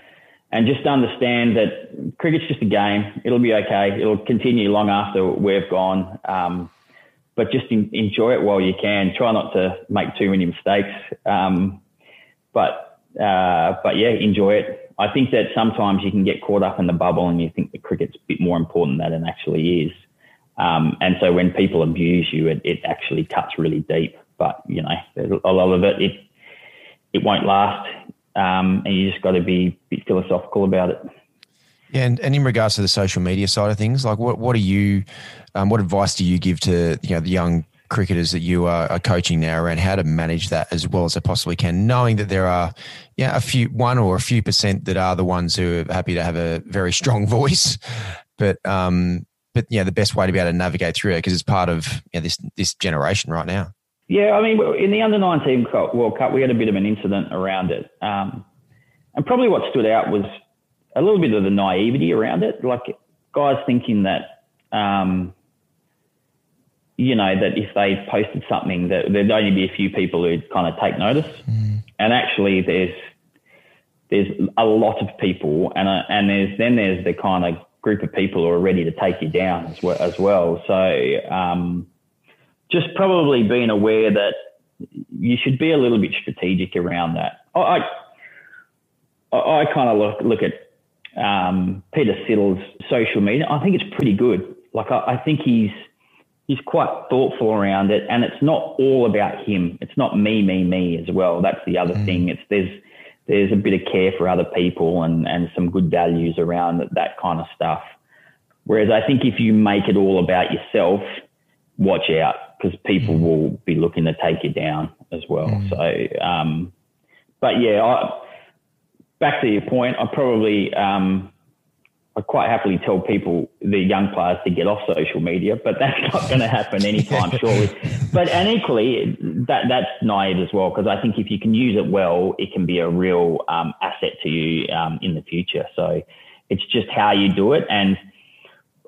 and just understand that cricket's just a game. It'll be okay. It'll continue long after we've gone. Um, but just in, enjoy it while you can. Try not to make too many mistakes. Um, but uh, but yeah, enjoy it. I think that sometimes you can get caught up in the bubble and you think the cricket's a bit more important than it actually is. Um, and so when people abuse you, it, it actually cuts really deep. But you know, a lot of it, it it won't last um, and you just got to be a bit philosophical about it. Yeah, and, and in regards to the social media side of things, like what what are you, um, what advice do you give to you know the young cricketers that you are, are, coaching now around how to manage that as well as they possibly can, knowing that there are yeah a few one or a few percent that are the ones who are happy to have a very strong voice, but um, but yeah, the best way to be able to navigate through it because it's part of you know, this this generation right now. Yeah, I mean, in the under 19 World Cup, we had a bit of an incident around it. Um, and probably what stood out was a little bit of the naivety around it. Like guys thinking that, um, you know, that if they posted something, that there'd only be a few people who'd kind of take notice. Mm. And actually, there's there's a lot of people, and uh, and there's then there's the kind of group of people who are ready to take you down as well. As well. So um, just probably being aware that you should be a little bit strategic around that. I I, I kind of look look at um, Peter Siddle's social media. I think it's pretty good. Like I, I think he's he's quite thoughtful around it, and it's not all about him. It's not me, me, me as well. That's the other mm. thing. It's there's there's a bit of care for other people and, and some good values around that, that kind of stuff. Whereas I think if you make it all about yourself, watch out because people mm. will be looking to take you down as well. Mm. So, um, but yeah, I, back to your point, I probably um, I quite happily tell people, the young players, to get off social media, but that's not going to happen anytime surely. But and equally, that that's naive as well because I think if you can use it well, it can be a real um, asset to you um, in the future. So it's just how you do it, and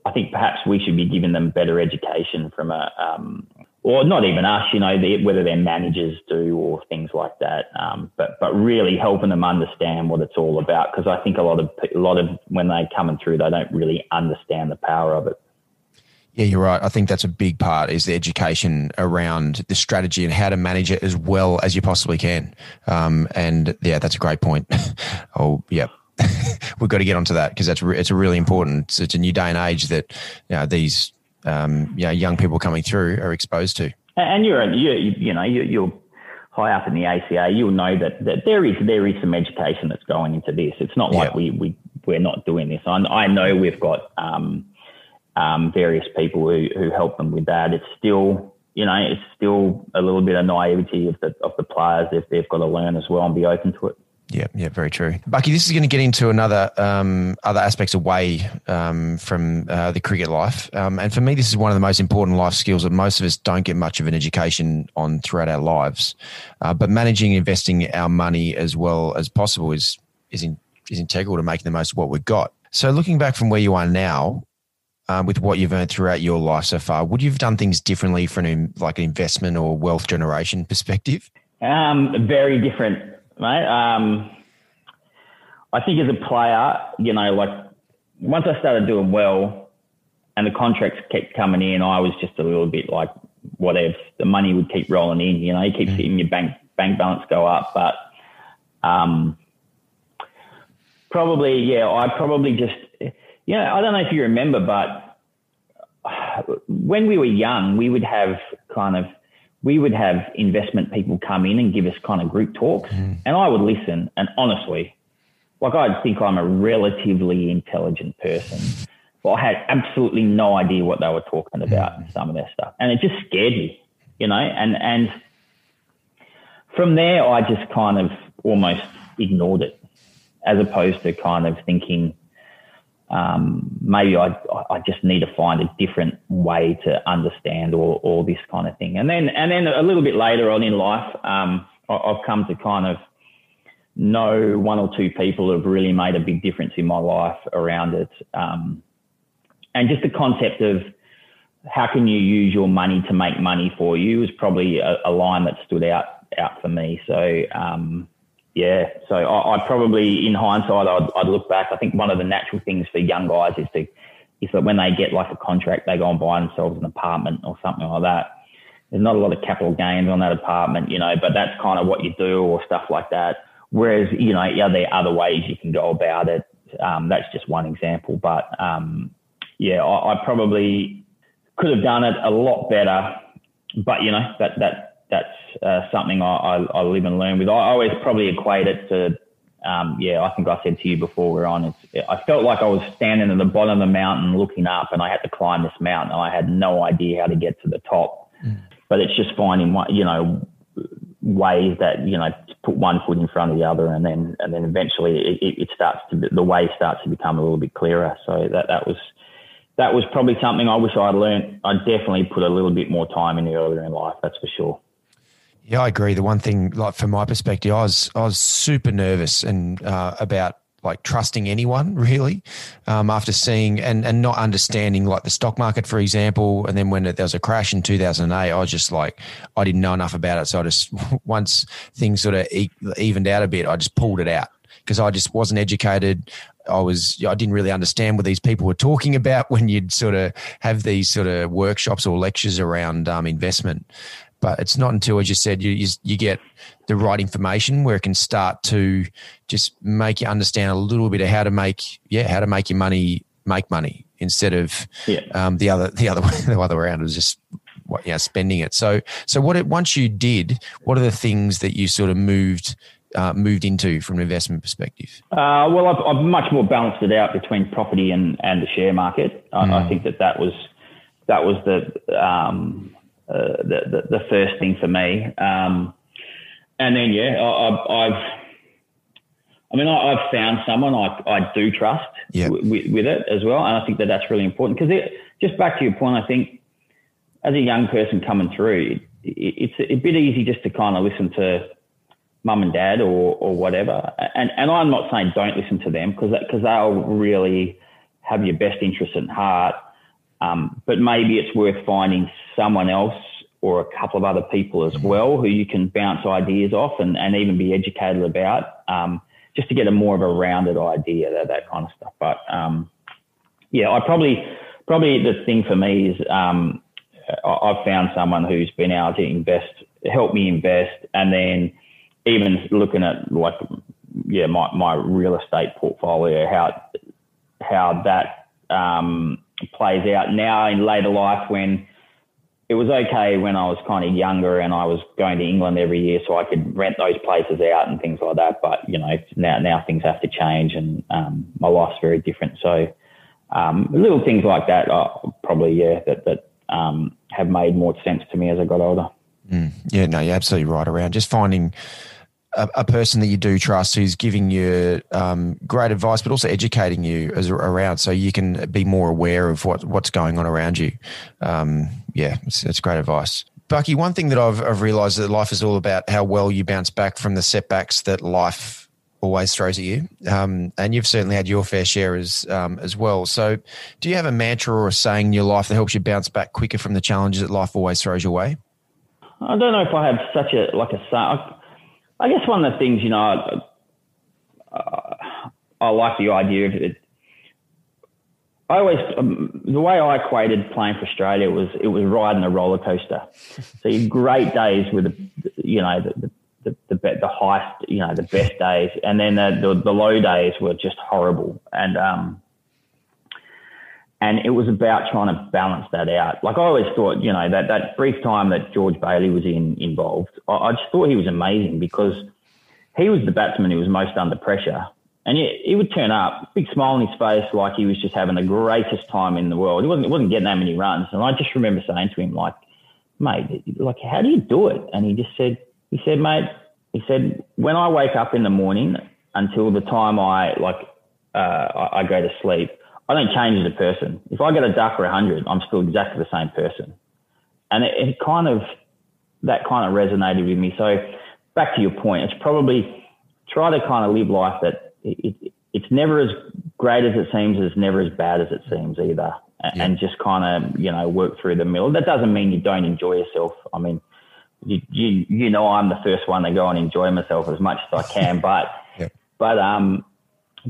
I think perhaps we should be giving them better education from a um, or not even us, you know, whether their managers do or things like that. Um, but but really helping them understand what it's all about because I think a lot of a lot of when they're coming through, they don't really understand the power of it. Yeah, you're right. I think that's a big part is the education around the strategy and how to manage it as well as you possibly can. Um, and yeah, that's a great point. oh, yeah. We've got to get onto that because that's re- it's a really important. It's a new day and age that you know, these um, you know, young people coming through are exposed to. And you're, you you know, you're high up in the ACA, you'll know that, that there is there is some education that's going into this. It's not like yeah. we we we're not doing this. I, I know we've got um, um, various people who, who help them with that. It's still you know it's still a little bit of naivety of the of the players if they've got to learn as well and be open to it. Yeah, yeah, very true. Bucky, this is going to get into another um, other aspects away um, from uh, the cricket life, um, and for me, this is one of the most important life skills that most of us don't get much of an education on throughout our lives. Uh, but managing, investing our money as well as possible is is in, is integral to making the most of what we've got. So, looking back from where you are now, um, with what you've earned throughout your life so far, would you have done things differently from an, like an investment or wealth generation perspective? Um, very different mate. Um, I think as a player, you know, like once I started doing well and the contracts kept coming in, I was just a little bit like, whatever. The money would keep rolling in. You know, you keep mm. seeing your bank bank balance go up, but um, probably yeah, I probably just you know I don't know if you remember, but when we were young, we would have kind of we would have investment people come in and give us kind of group talks, mm. and I would listen. And honestly, like I'd think I'm a relatively intelligent person, but I had absolutely no idea what they were talking about mm. in some of their stuff, and it just scared me, you know. And and from there, I just kind of almost ignored it, as opposed to kind of thinking um, maybe I, I just need to find a different way to understand all, all this kind of thing. And then, and then a little bit later on in life, um, I've come to kind of know one or two people have really made a big difference in my life around it. Um, and just the concept of how can you use your money to make money for you is probably a, a line that stood out out for me. So, um, yeah, so I, I probably, in hindsight, I'd, I'd, look back. I think one of the natural things for young guys is to is that when they get like a contract, they go and buy themselves an apartment or something like that. There's not a lot of capital gains on that apartment, you know, but that's kind of what you do or stuff like that. Whereas, you know, yeah, there are other ways you can go about it. Um, that's just one example, but um, yeah, I, I probably could have done it a lot better. But you know, that that that's uh, something I, I, I, live and learn with. I always probably equate it to, um, yeah, I think I said to you before we're on, it's, I felt like I was standing at the bottom of the mountain looking up and I had to climb this mountain and I had no idea how to get to the top. Mm. But it's just finding, you know, ways that, you know, put one foot in front of the other and then, and then eventually it, it starts to, the way starts to become a little bit clearer. So that, that was, that was probably something I wish I'd learned. I definitely put a little bit more time in earlier in life. That's for sure. Yeah, I agree. The one thing, like from my perspective, I was I was super nervous and uh, about like trusting anyone really um, after seeing and, and not understanding like the stock market for example. And then when there was a crash in 2008 i was just like i didn't know enough about it. So i just once things sort of evened out a bit i just pulled it out because i just wasn't educated. I was i didn't really understand what these people were talking about when you'd sort of have these sort of workshops or lectures around um, investment but it's not until, as you said, you, you, you get the right information where it can start to just make you understand a little bit of how to make, yeah, how to make your money make money instead of yeah. um, the other the other the other way around was just what know, spending it. So so what it once you did, what are the things that you sort of moved uh, moved into from an investment perspective? Uh, well, I've, I've, much more balanced it out between property and, and the share market. Mm. I, I, think that that was that was the, um, uh, the, the, the first thing for me. Um, and then yeah, I, have I mean, I, have found someone I, I do trust yep. with, with it as well, and I think that that's really important because just back to your point, I think as a young person coming through, it, it's a bit easy just to kind of listen to mum and dad or, or whatever. And, and I'm not saying don't listen to them because because they'll really have your best interest at heart. Um, but maybe it's worth finding someone else or a couple of other people as well who you can bounce ideas off and, and even be educated about um, just to get a more of a rounded idea, that, that kind of stuff. But um, yeah, I probably, probably the thing for me is um, I've found someone who's been able to invest, help me invest, and then even looking at like yeah my, my real estate portfolio, how how that um, plays out now in later life when it was okay when I was kind of younger and I was going to England every year so I could rent those places out and things like that. But you know now now things have to change and um, my life's very different. So um, little things like that are probably yeah that that um, have made more sense to me as I got older. Mm, yeah, no, you're absolutely right around just finding a, a, person that you do trust who's giving you um, great advice, but also educating you as around so you can be more aware of what, what's going on around you. Um, yeah, it's, it's great advice. Bucky, one thing that I've, I've realized that life is all about how well you bounce back from the setbacks that life always throws at you. Um, and you've certainly had your fair share as um, as well. So, do you have a mantra or a saying in your life that helps you bounce back quicker from the challenges that life always throws your way? I don't know if I have such a like a. I guess one of the things, you know, I, I like the idea of it. I always, um, the way I equated playing for Australia was it was riding a roller coaster. So you great days with, the, you know, the, the, the, the, the highest, you know, the best days. And then the, the, the low days were just horrible. And, um, and it was about trying to balance that out. Like I always thought, you know, that, that brief time that George Bailey was in involved, I, I just thought he was amazing because he was the batsman who was most under pressure. And he, he would turn up, big smile on his face, like he was just having the greatest time in the world. He wasn't, he wasn't getting that many runs. And I just remember saying to him, like, mate, like, how do you do it? And he just said, he said, mate, he said, when I wake up in the morning until the time I, like, uh, I, I go to sleep, I don't change as a person. If I get a duck or a hundred, I'm still exactly the same person. And it, it, kind of, that kind of resonated with me. So back to your point, it's probably try to kind of live life that it, it, it's never as great as it seems, it's never as bad as it seems either. Yeah. And just kind of, you know, work through the middle. That doesn't mean you don't enjoy yourself. I mean, you, you, you know, I'm the first one to go and enjoy myself as much as I can, but, yeah. but, um,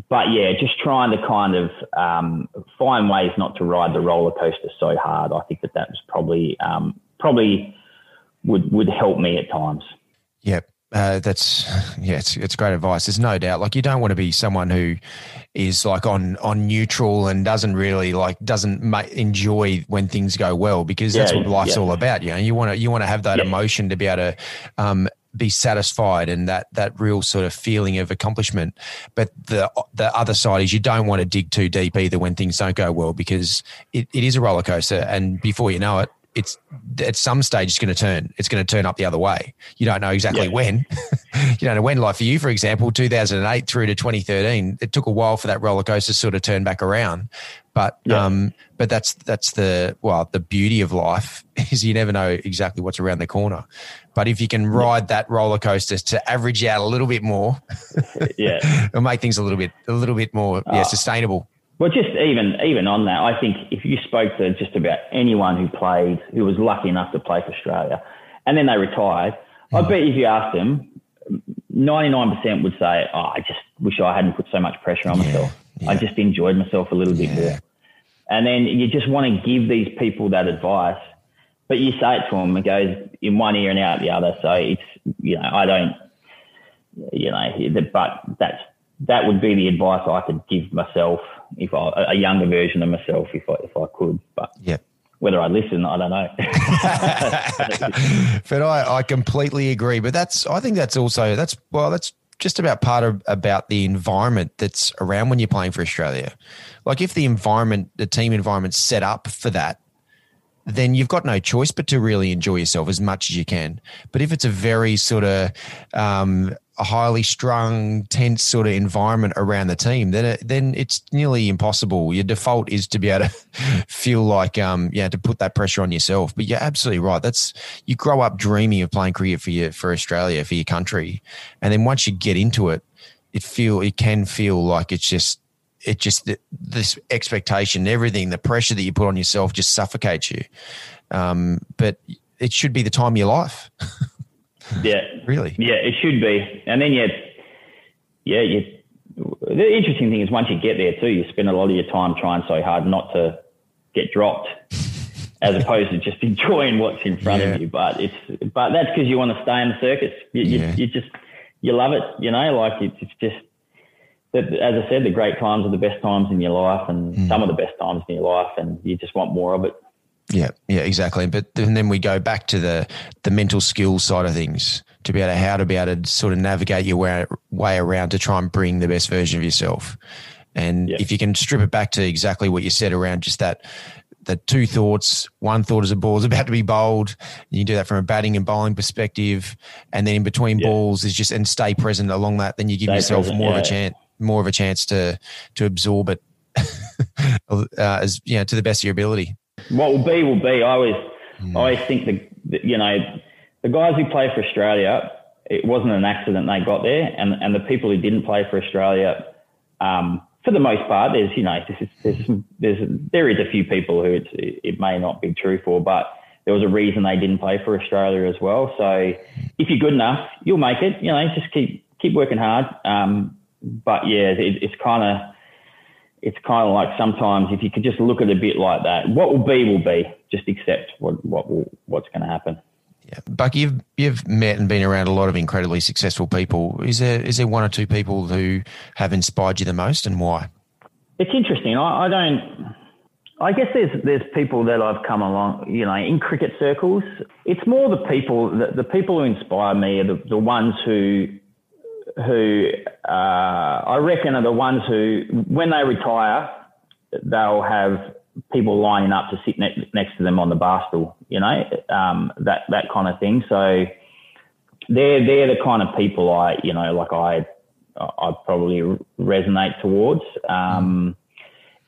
but yeah, just trying to kind of um, find ways not to ride the roller coaster so hard. I think that that was probably um, probably would would help me at times. Yep. Uh, that's yeah, it's it's great advice. There's no doubt. Like you don't want to be someone who is like on on neutral and doesn't really like doesn't ma- enjoy when things go well because that's yeah, what life's yeah. all about. You know, you want to you want to have that yeah. emotion to be able to um, be satisfied and that that real sort of feeling of accomplishment. But the the other side is you don't want to dig too deep either when things don't go well because it, it is a roller coaster and before you know it, it's at some stage it's going to turn. It's going to turn up the other way. You don't know exactly yeah. when. you don't know when. Like for you, for example, 2008 through to 2013, it took a while for that roller coaster to sort of turn back around. But yeah. um, but that's that's the well the beauty of life is you never know exactly what's around the corner. But if you can ride yeah. that roller coaster to average out a little bit more, yeah, it'll make things a little bit a little bit more yeah, uh, sustainable. Well, just even even on that, I think if you spoke to just about anyone who played, who was lucky enough to play for Australia, and then they retired, mm. I bet if you asked them, ninety nine percent would say, "Oh, I just wish I hadn't put so much pressure on yeah, myself. Yeah. I just enjoyed myself a little bit more." And then you just want to give these people that advice, but you say it to them, it goes in one ear and out the other. So it's you know I don't, you know, but that's that would be the advice I could give myself if I a younger version of myself if I if I could. But yeah. Whether I listen, I don't know. but I, I completely agree. But that's I think that's also that's well that's just about part of about the environment that's around when you're playing for Australia. Like if the environment, the team environment's set up for that, then you've got no choice but to really enjoy yourself as much as you can. But if it's a very sort of um, a highly strung, tense sort of environment around the team, then it, then it's nearly impossible. Your default is to be able to feel like um yeah to put that pressure on yourself. But you're absolutely right. That's you grow up dreaming of playing cricket for your for Australia for your country, and then once you get into it, it feel it can feel like it's just it just this expectation, everything, the pressure that you put on yourself just suffocates you. Um, but it should be the time of your life. yeah, really. Yeah, it should be. And then yeah, yeah, you. The interesting thing is once you get there too, you spend a lot of your time trying so hard not to get dropped, as opposed to just enjoying what's in front yeah. of you. But it's but that's because you want to stay in the circus. You, yeah. you, you just you love it, you know. Like it's, it's just that, as I said, the great times are the best times in your life, and mm. some of the best times in your life, and you just want more of it. Yeah, yeah, exactly. But then we go back to the the mental skills side of things to be able to how to be able to sort of navigate your way, way around to try and bring the best version of yourself. And yeah. if you can strip it back to exactly what you said around just that the two thoughts. One thought is a ball is about to be bowled. You do that from a batting and bowling perspective, and then in between yeah. balls is just and stay present along that. Then you give stay yourself present, more yeah. of a chance more of a chance to to absorb it uh, as you know to the best of your ability. What will be will be. I always mm. I always think that you know the guys who play for Australia, it wasn't an accident they got there, and and the people who didn't play for Australia. Um, for the most part, there's you know there's there's, there's there is a few people who it's, it may not be true for, but there was a reason they didn't play for Australia as well. So if you're good enough, you'll make it. You know, just keep keep working hard. Um, but yeah, it, it's kind of it's kind of like sometimes if you could just look at it a bit like that, what will be will be. Just accept what what will what's going to happen. Yeah, Buck, you've you've met and been around a lot of incredibly successful people. Is there is there one or two people who have inspired you the most, and why? It's interesting. I, I don't. I guess there's there's people that I've come along, you know, in cricket circles. It's more the people the, the people who inspire me are the, the ones who who uh, I reckon are the ones who, when they retire, they'll have people lining up to sit ne- next to them on the bar stool, you know, um, that that kind of thing. So they're they're the kind of people I, you know, like I I probably resonate towards. Um,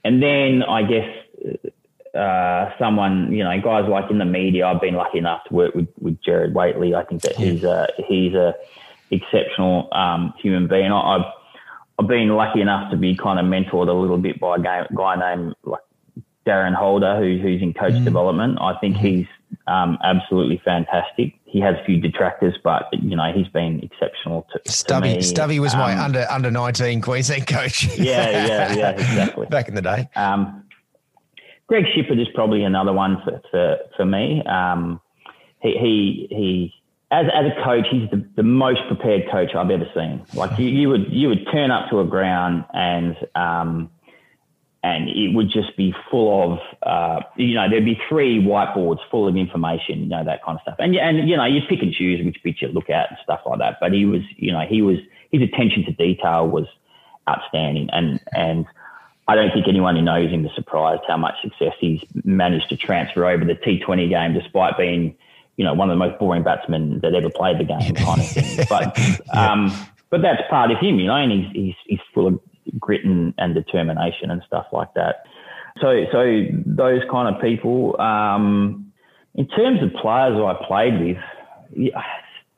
and then I guess uh, someone, you know, guys like in the media, I've been lucky enough to work with, with Gerard Whateley. I think that he's a, he's a exceptional um, human being. I, have I've been lucky enough to be kind of mentored a little bit by a guy named like Darren Holder, who, who's in coach mm. development. I think mm. he's um, absolutely fantastic. He has a few detractors, but you know he's been exceptional to, Stubby. To me. Stubby was um, my under under nineteen Queensland coach. yeah, yeah, yeah, exactly. Back in the day. Um, Greg Shipperd is probably another one for for, for me. Um, he he he as, as a coach, he's the, the most prepared coach I've ever seen. Like you, you would you would turn up to a ground and um, and it would just be full of uh, you know there'd be three whiteboards full of information, you know that kind of stuff. And and you know you pick and choose which bits you look at and stuff like that. But he was you know he was his attention to detail was outstanding and and. I don't think anyone who knows him is surprised how much success he's managed to transfer over the T20 game, despite being you know, one of the most boring batsmen that ever played the game, kind of thing. But um, but that's part of him, you know, and he's he's, he's full of grit and, and determination and stuff like that. So so those kind of people. Um, in terms of players I played with, yeah,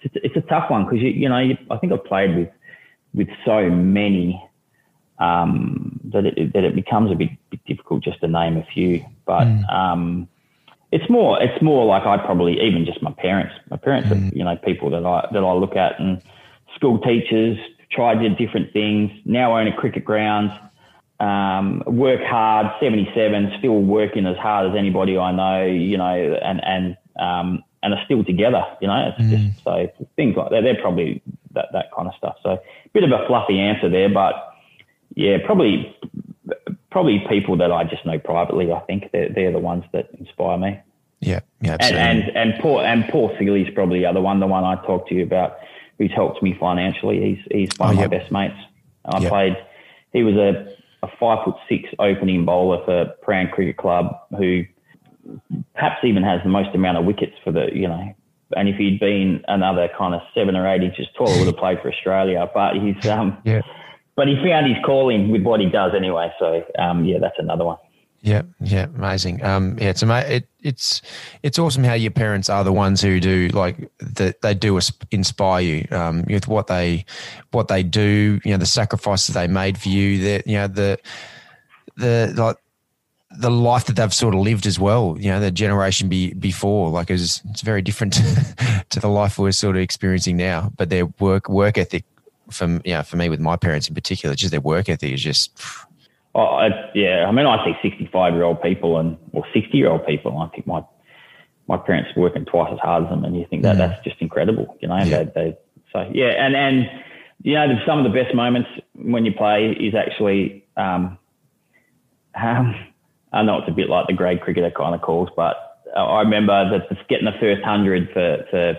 it's, it's, a tough one because you you know you, I think I've played with with so many um, that it that it becomes a bit, bit difficult just to name a few. But mm. um, it's more it's more like I probably even just my parents. My parents mm. are you know people that I that I look at and school teachers tried different things. Now own a cricket ground. Um, work hard, 77, still working as hard as anybody I know, you know, and, and, um, and are still together, you know, it's mm. just so things like that. They're probably that, that kind of stuff. So a bit of a fluffy answer there, but yeah, probably probably people that I just know privately. I think they're, they're the ones that inspire me. Yeah, yeah, absolutely. And and, and Paul and Paul Sealy is probably the other one, the one I talked to you about who's helped me financially. He's he's one oh, of yep. my best mates. I yep. played. He was a, a five foot six opening bowler for Prahran Cricket Club, who perhaps even has the most amount of wickets for the you know. And if he'd been another kind of seven or eight inches taller, would have played for Australia. But he's um, yeah. But he found his calling with what he does anyway. So um, yeah, that's another one. Yeah, yeah, amazing. Um, yeah, it's it, it's it's awesome how your parents are the ones who do like that. They do inspire you um, with what they what they do. You know, the sacrifices they made for you. That you know the the like the life that they've sort of lived as well. You know, the generation be, before, like it's it's very different to the life we're sort of experiencing now. But their work work ethic, from yeah, for me with my parents in particular, just their work ethic is just Oh, I, yeah. I mean, I see 65 year old people and, or 60 year old people. I think my, my parents are working twice as hard as them. And you think that that's just incredible, you know, yeah. they, they, so yeah. And, and, you know, some of the best moments when you play is actually, um, um, I know it's a bit like the grade cricketer kind of calls, but I remember that getting the first hundred for, for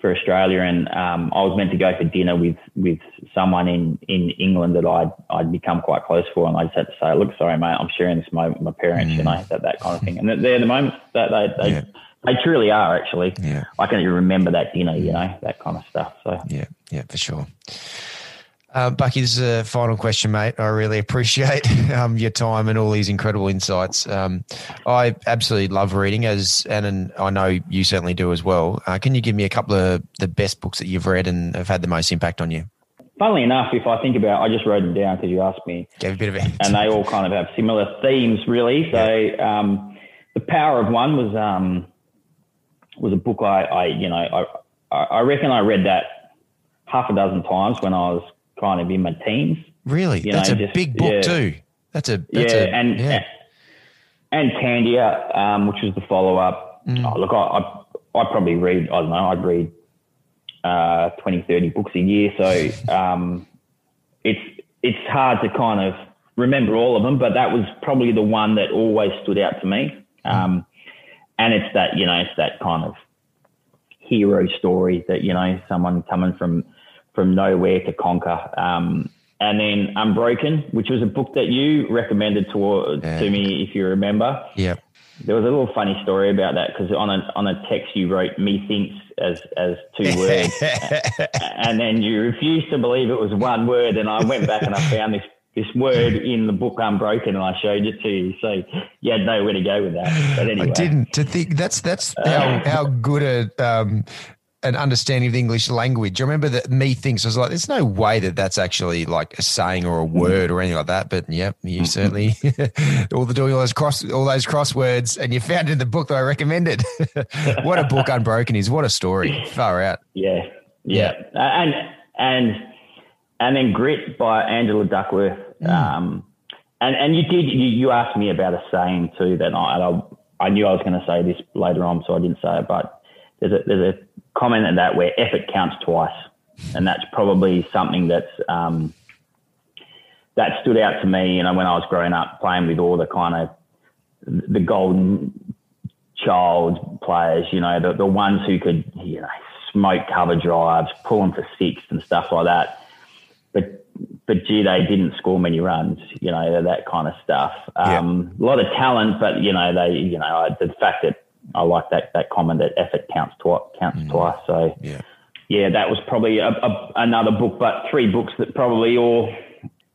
for Australia, and um, I was meant to go for dinner with with someone in, in England that I'd I'd become quite close for, and I just had to say, "Look, sorry, mate, I'm sharing this moment with my parents," mm. you know, that that kind of thing. And they're the moments that they they, yeah. they truly are actually. Yeah. I can remember that dinner, you know, that kind of stuff. So yeah, yeah, for sure. Uh, Bucky, this is a final question, mate. I really appreciate um, your time and all these incredible insights. Um, I absolutely love reading, as and, and, I know you certainly do as well. Uh, can you give me a couple of the best books that you've read and have had the most impact on you? Funnily enough, if I think about, I just wrote them down because you asked me. Gave a bit of it, and they all kind of have similar themes, really. So, yeah. um, the power of one was um, was a book I, I you know, I I reckon I read that half a dozen times when I was kind of in my teens. Really, you that's know, a just, big book yeah. too. That's a that's yeah, a, and yeah. and Tandia, um, which was the follow up. Mm. Oh, look, I, I I probably read I don't know I'd read uh, 20, 30 books a year, so um, it's it's hard to kind of remember all of them, but that was probably the one that always stood out to me. Mm. Um, and it's that you know it's that kind of hero story that you know someone coming from from nowhere to conquer. Um, and then Unbroken, which was a book that you recommended to, yeah. to me, if you remember. Yeah. There was a little funny story about that because on a on a text you wrote "methinks" as as two words, and then you refused to believe it was one word. And I went back and I found this this word in the book Unbroken, and I showed it to you. So you had nowhere to go with that. But anyway, I didn't. To think that's that's how how good a um, an understanding of the English language. I remember that me thinks I was like, there's no way that that's actually like a saying or a mm. word or anything like that. But yep, you certainly all the doing all those cross all those crosswords, and you found it in the book that I recommended. what a book Unbroken is! What a story! Far out. Yeah, yeah, yeah. And and and then Grit by Angela Duckworth. Mm. Um, and and you did you, you asked me about a saying too that I I, I knew I was going to say this later on, so I didn't say it, but. There's a, there's a commented that where effort counts twice, and that's probably something that's um, that stood out to me. You know, when I was growing up, playing with all the kind of the golden child players. You know, the the ones who could you know smoke cover drives, pull them for six and stuff like that. But but gee, they didn't score many runs. You know, that kind of stuff. Um, yeah. A lot of talent, but you know, they you know the fact that I like that that comment that effort counts twice. Counts mm. twice. So yeah, yeah, that was probably a, a, another book, but three books that probably all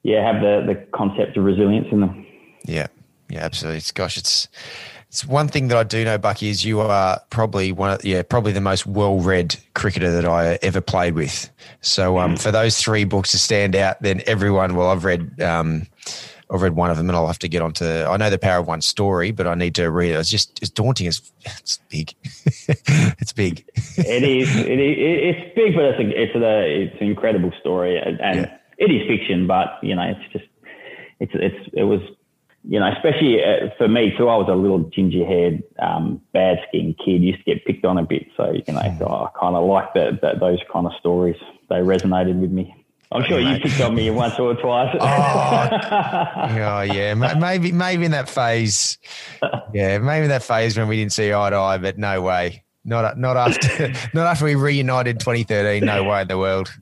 yeah have the the concept of resilience in them. Yeah, yeah, absolutely. It's, gosh, it's it's one thing that I do know, Bucky, is you are probably one of yeah probably the most well read cricketer that I ever played with. So um, mm. for those three books to stand out, then everyone well I've read. Um, I've read one of them, and I'll have to get onto. I know the power of one story, but I need to read it. It's just it's daunting. It's it's big. it's big. it is. It is. It's big, but it's a, it's a, it's an incredible story, and yeah. it is fiction. But you know, it's just it's it's it was you know, especially uh, for me too. I was a little ginger haired, um, bad skinned kid. Used to get picked on a bit, so you know, mm. I kind of like that, that those kind of stories. They resonated with me. I'm sure you picked on me once or twice. oh, oh, yeah, maybe maybe in that phase. Yeah, maybe in that phase when we didn't see eye to eye, but no way. Not not after not after we reunited 2013. No way in the world.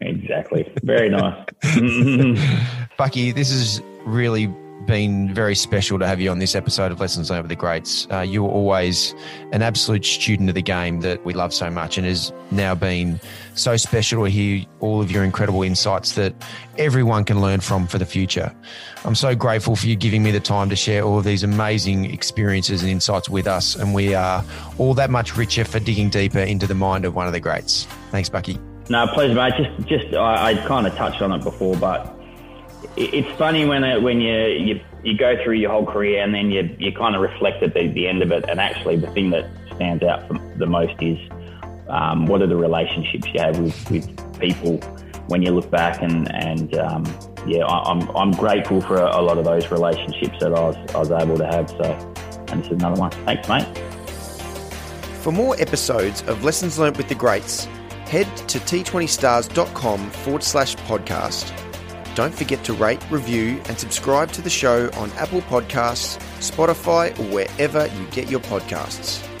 exactly. Very nice. Mm-hmm. Bucky, this is really been very special to have you on this episode of Lessons Over the Greats. Uh, you were always an absolute student of the game that we love so much, and has now been so special to hear all of your incredible insights that everyone can learn from for the future. I'm so grateful for you giving me the time to share all of these amazing experiences and insights with us, and we are all that much richer for digging deeper into the mind of one of the greats. Thanks, Bucky. No, pleasure, mate. Just, just I, I kind of touched on it before, but it's funny when it, when you, you you go through your whole career and then you you kind of reflect at the, the end of it, and actually the thing that stands out the most is um, what are the relationships you have with, with people when you look back and and um, yeah, I, am I'm grateful for a, a, lot of those relationships that I was I was able to have. So, and this is another one. Thanks, mate. For more episodes of Lessons Learned with the Greats, head to t20stars.com forward slash podcast. Don't forget to rate, review, and subscribe to the show on Apple Podcasts, Spotify, or wherever you get your podcasts.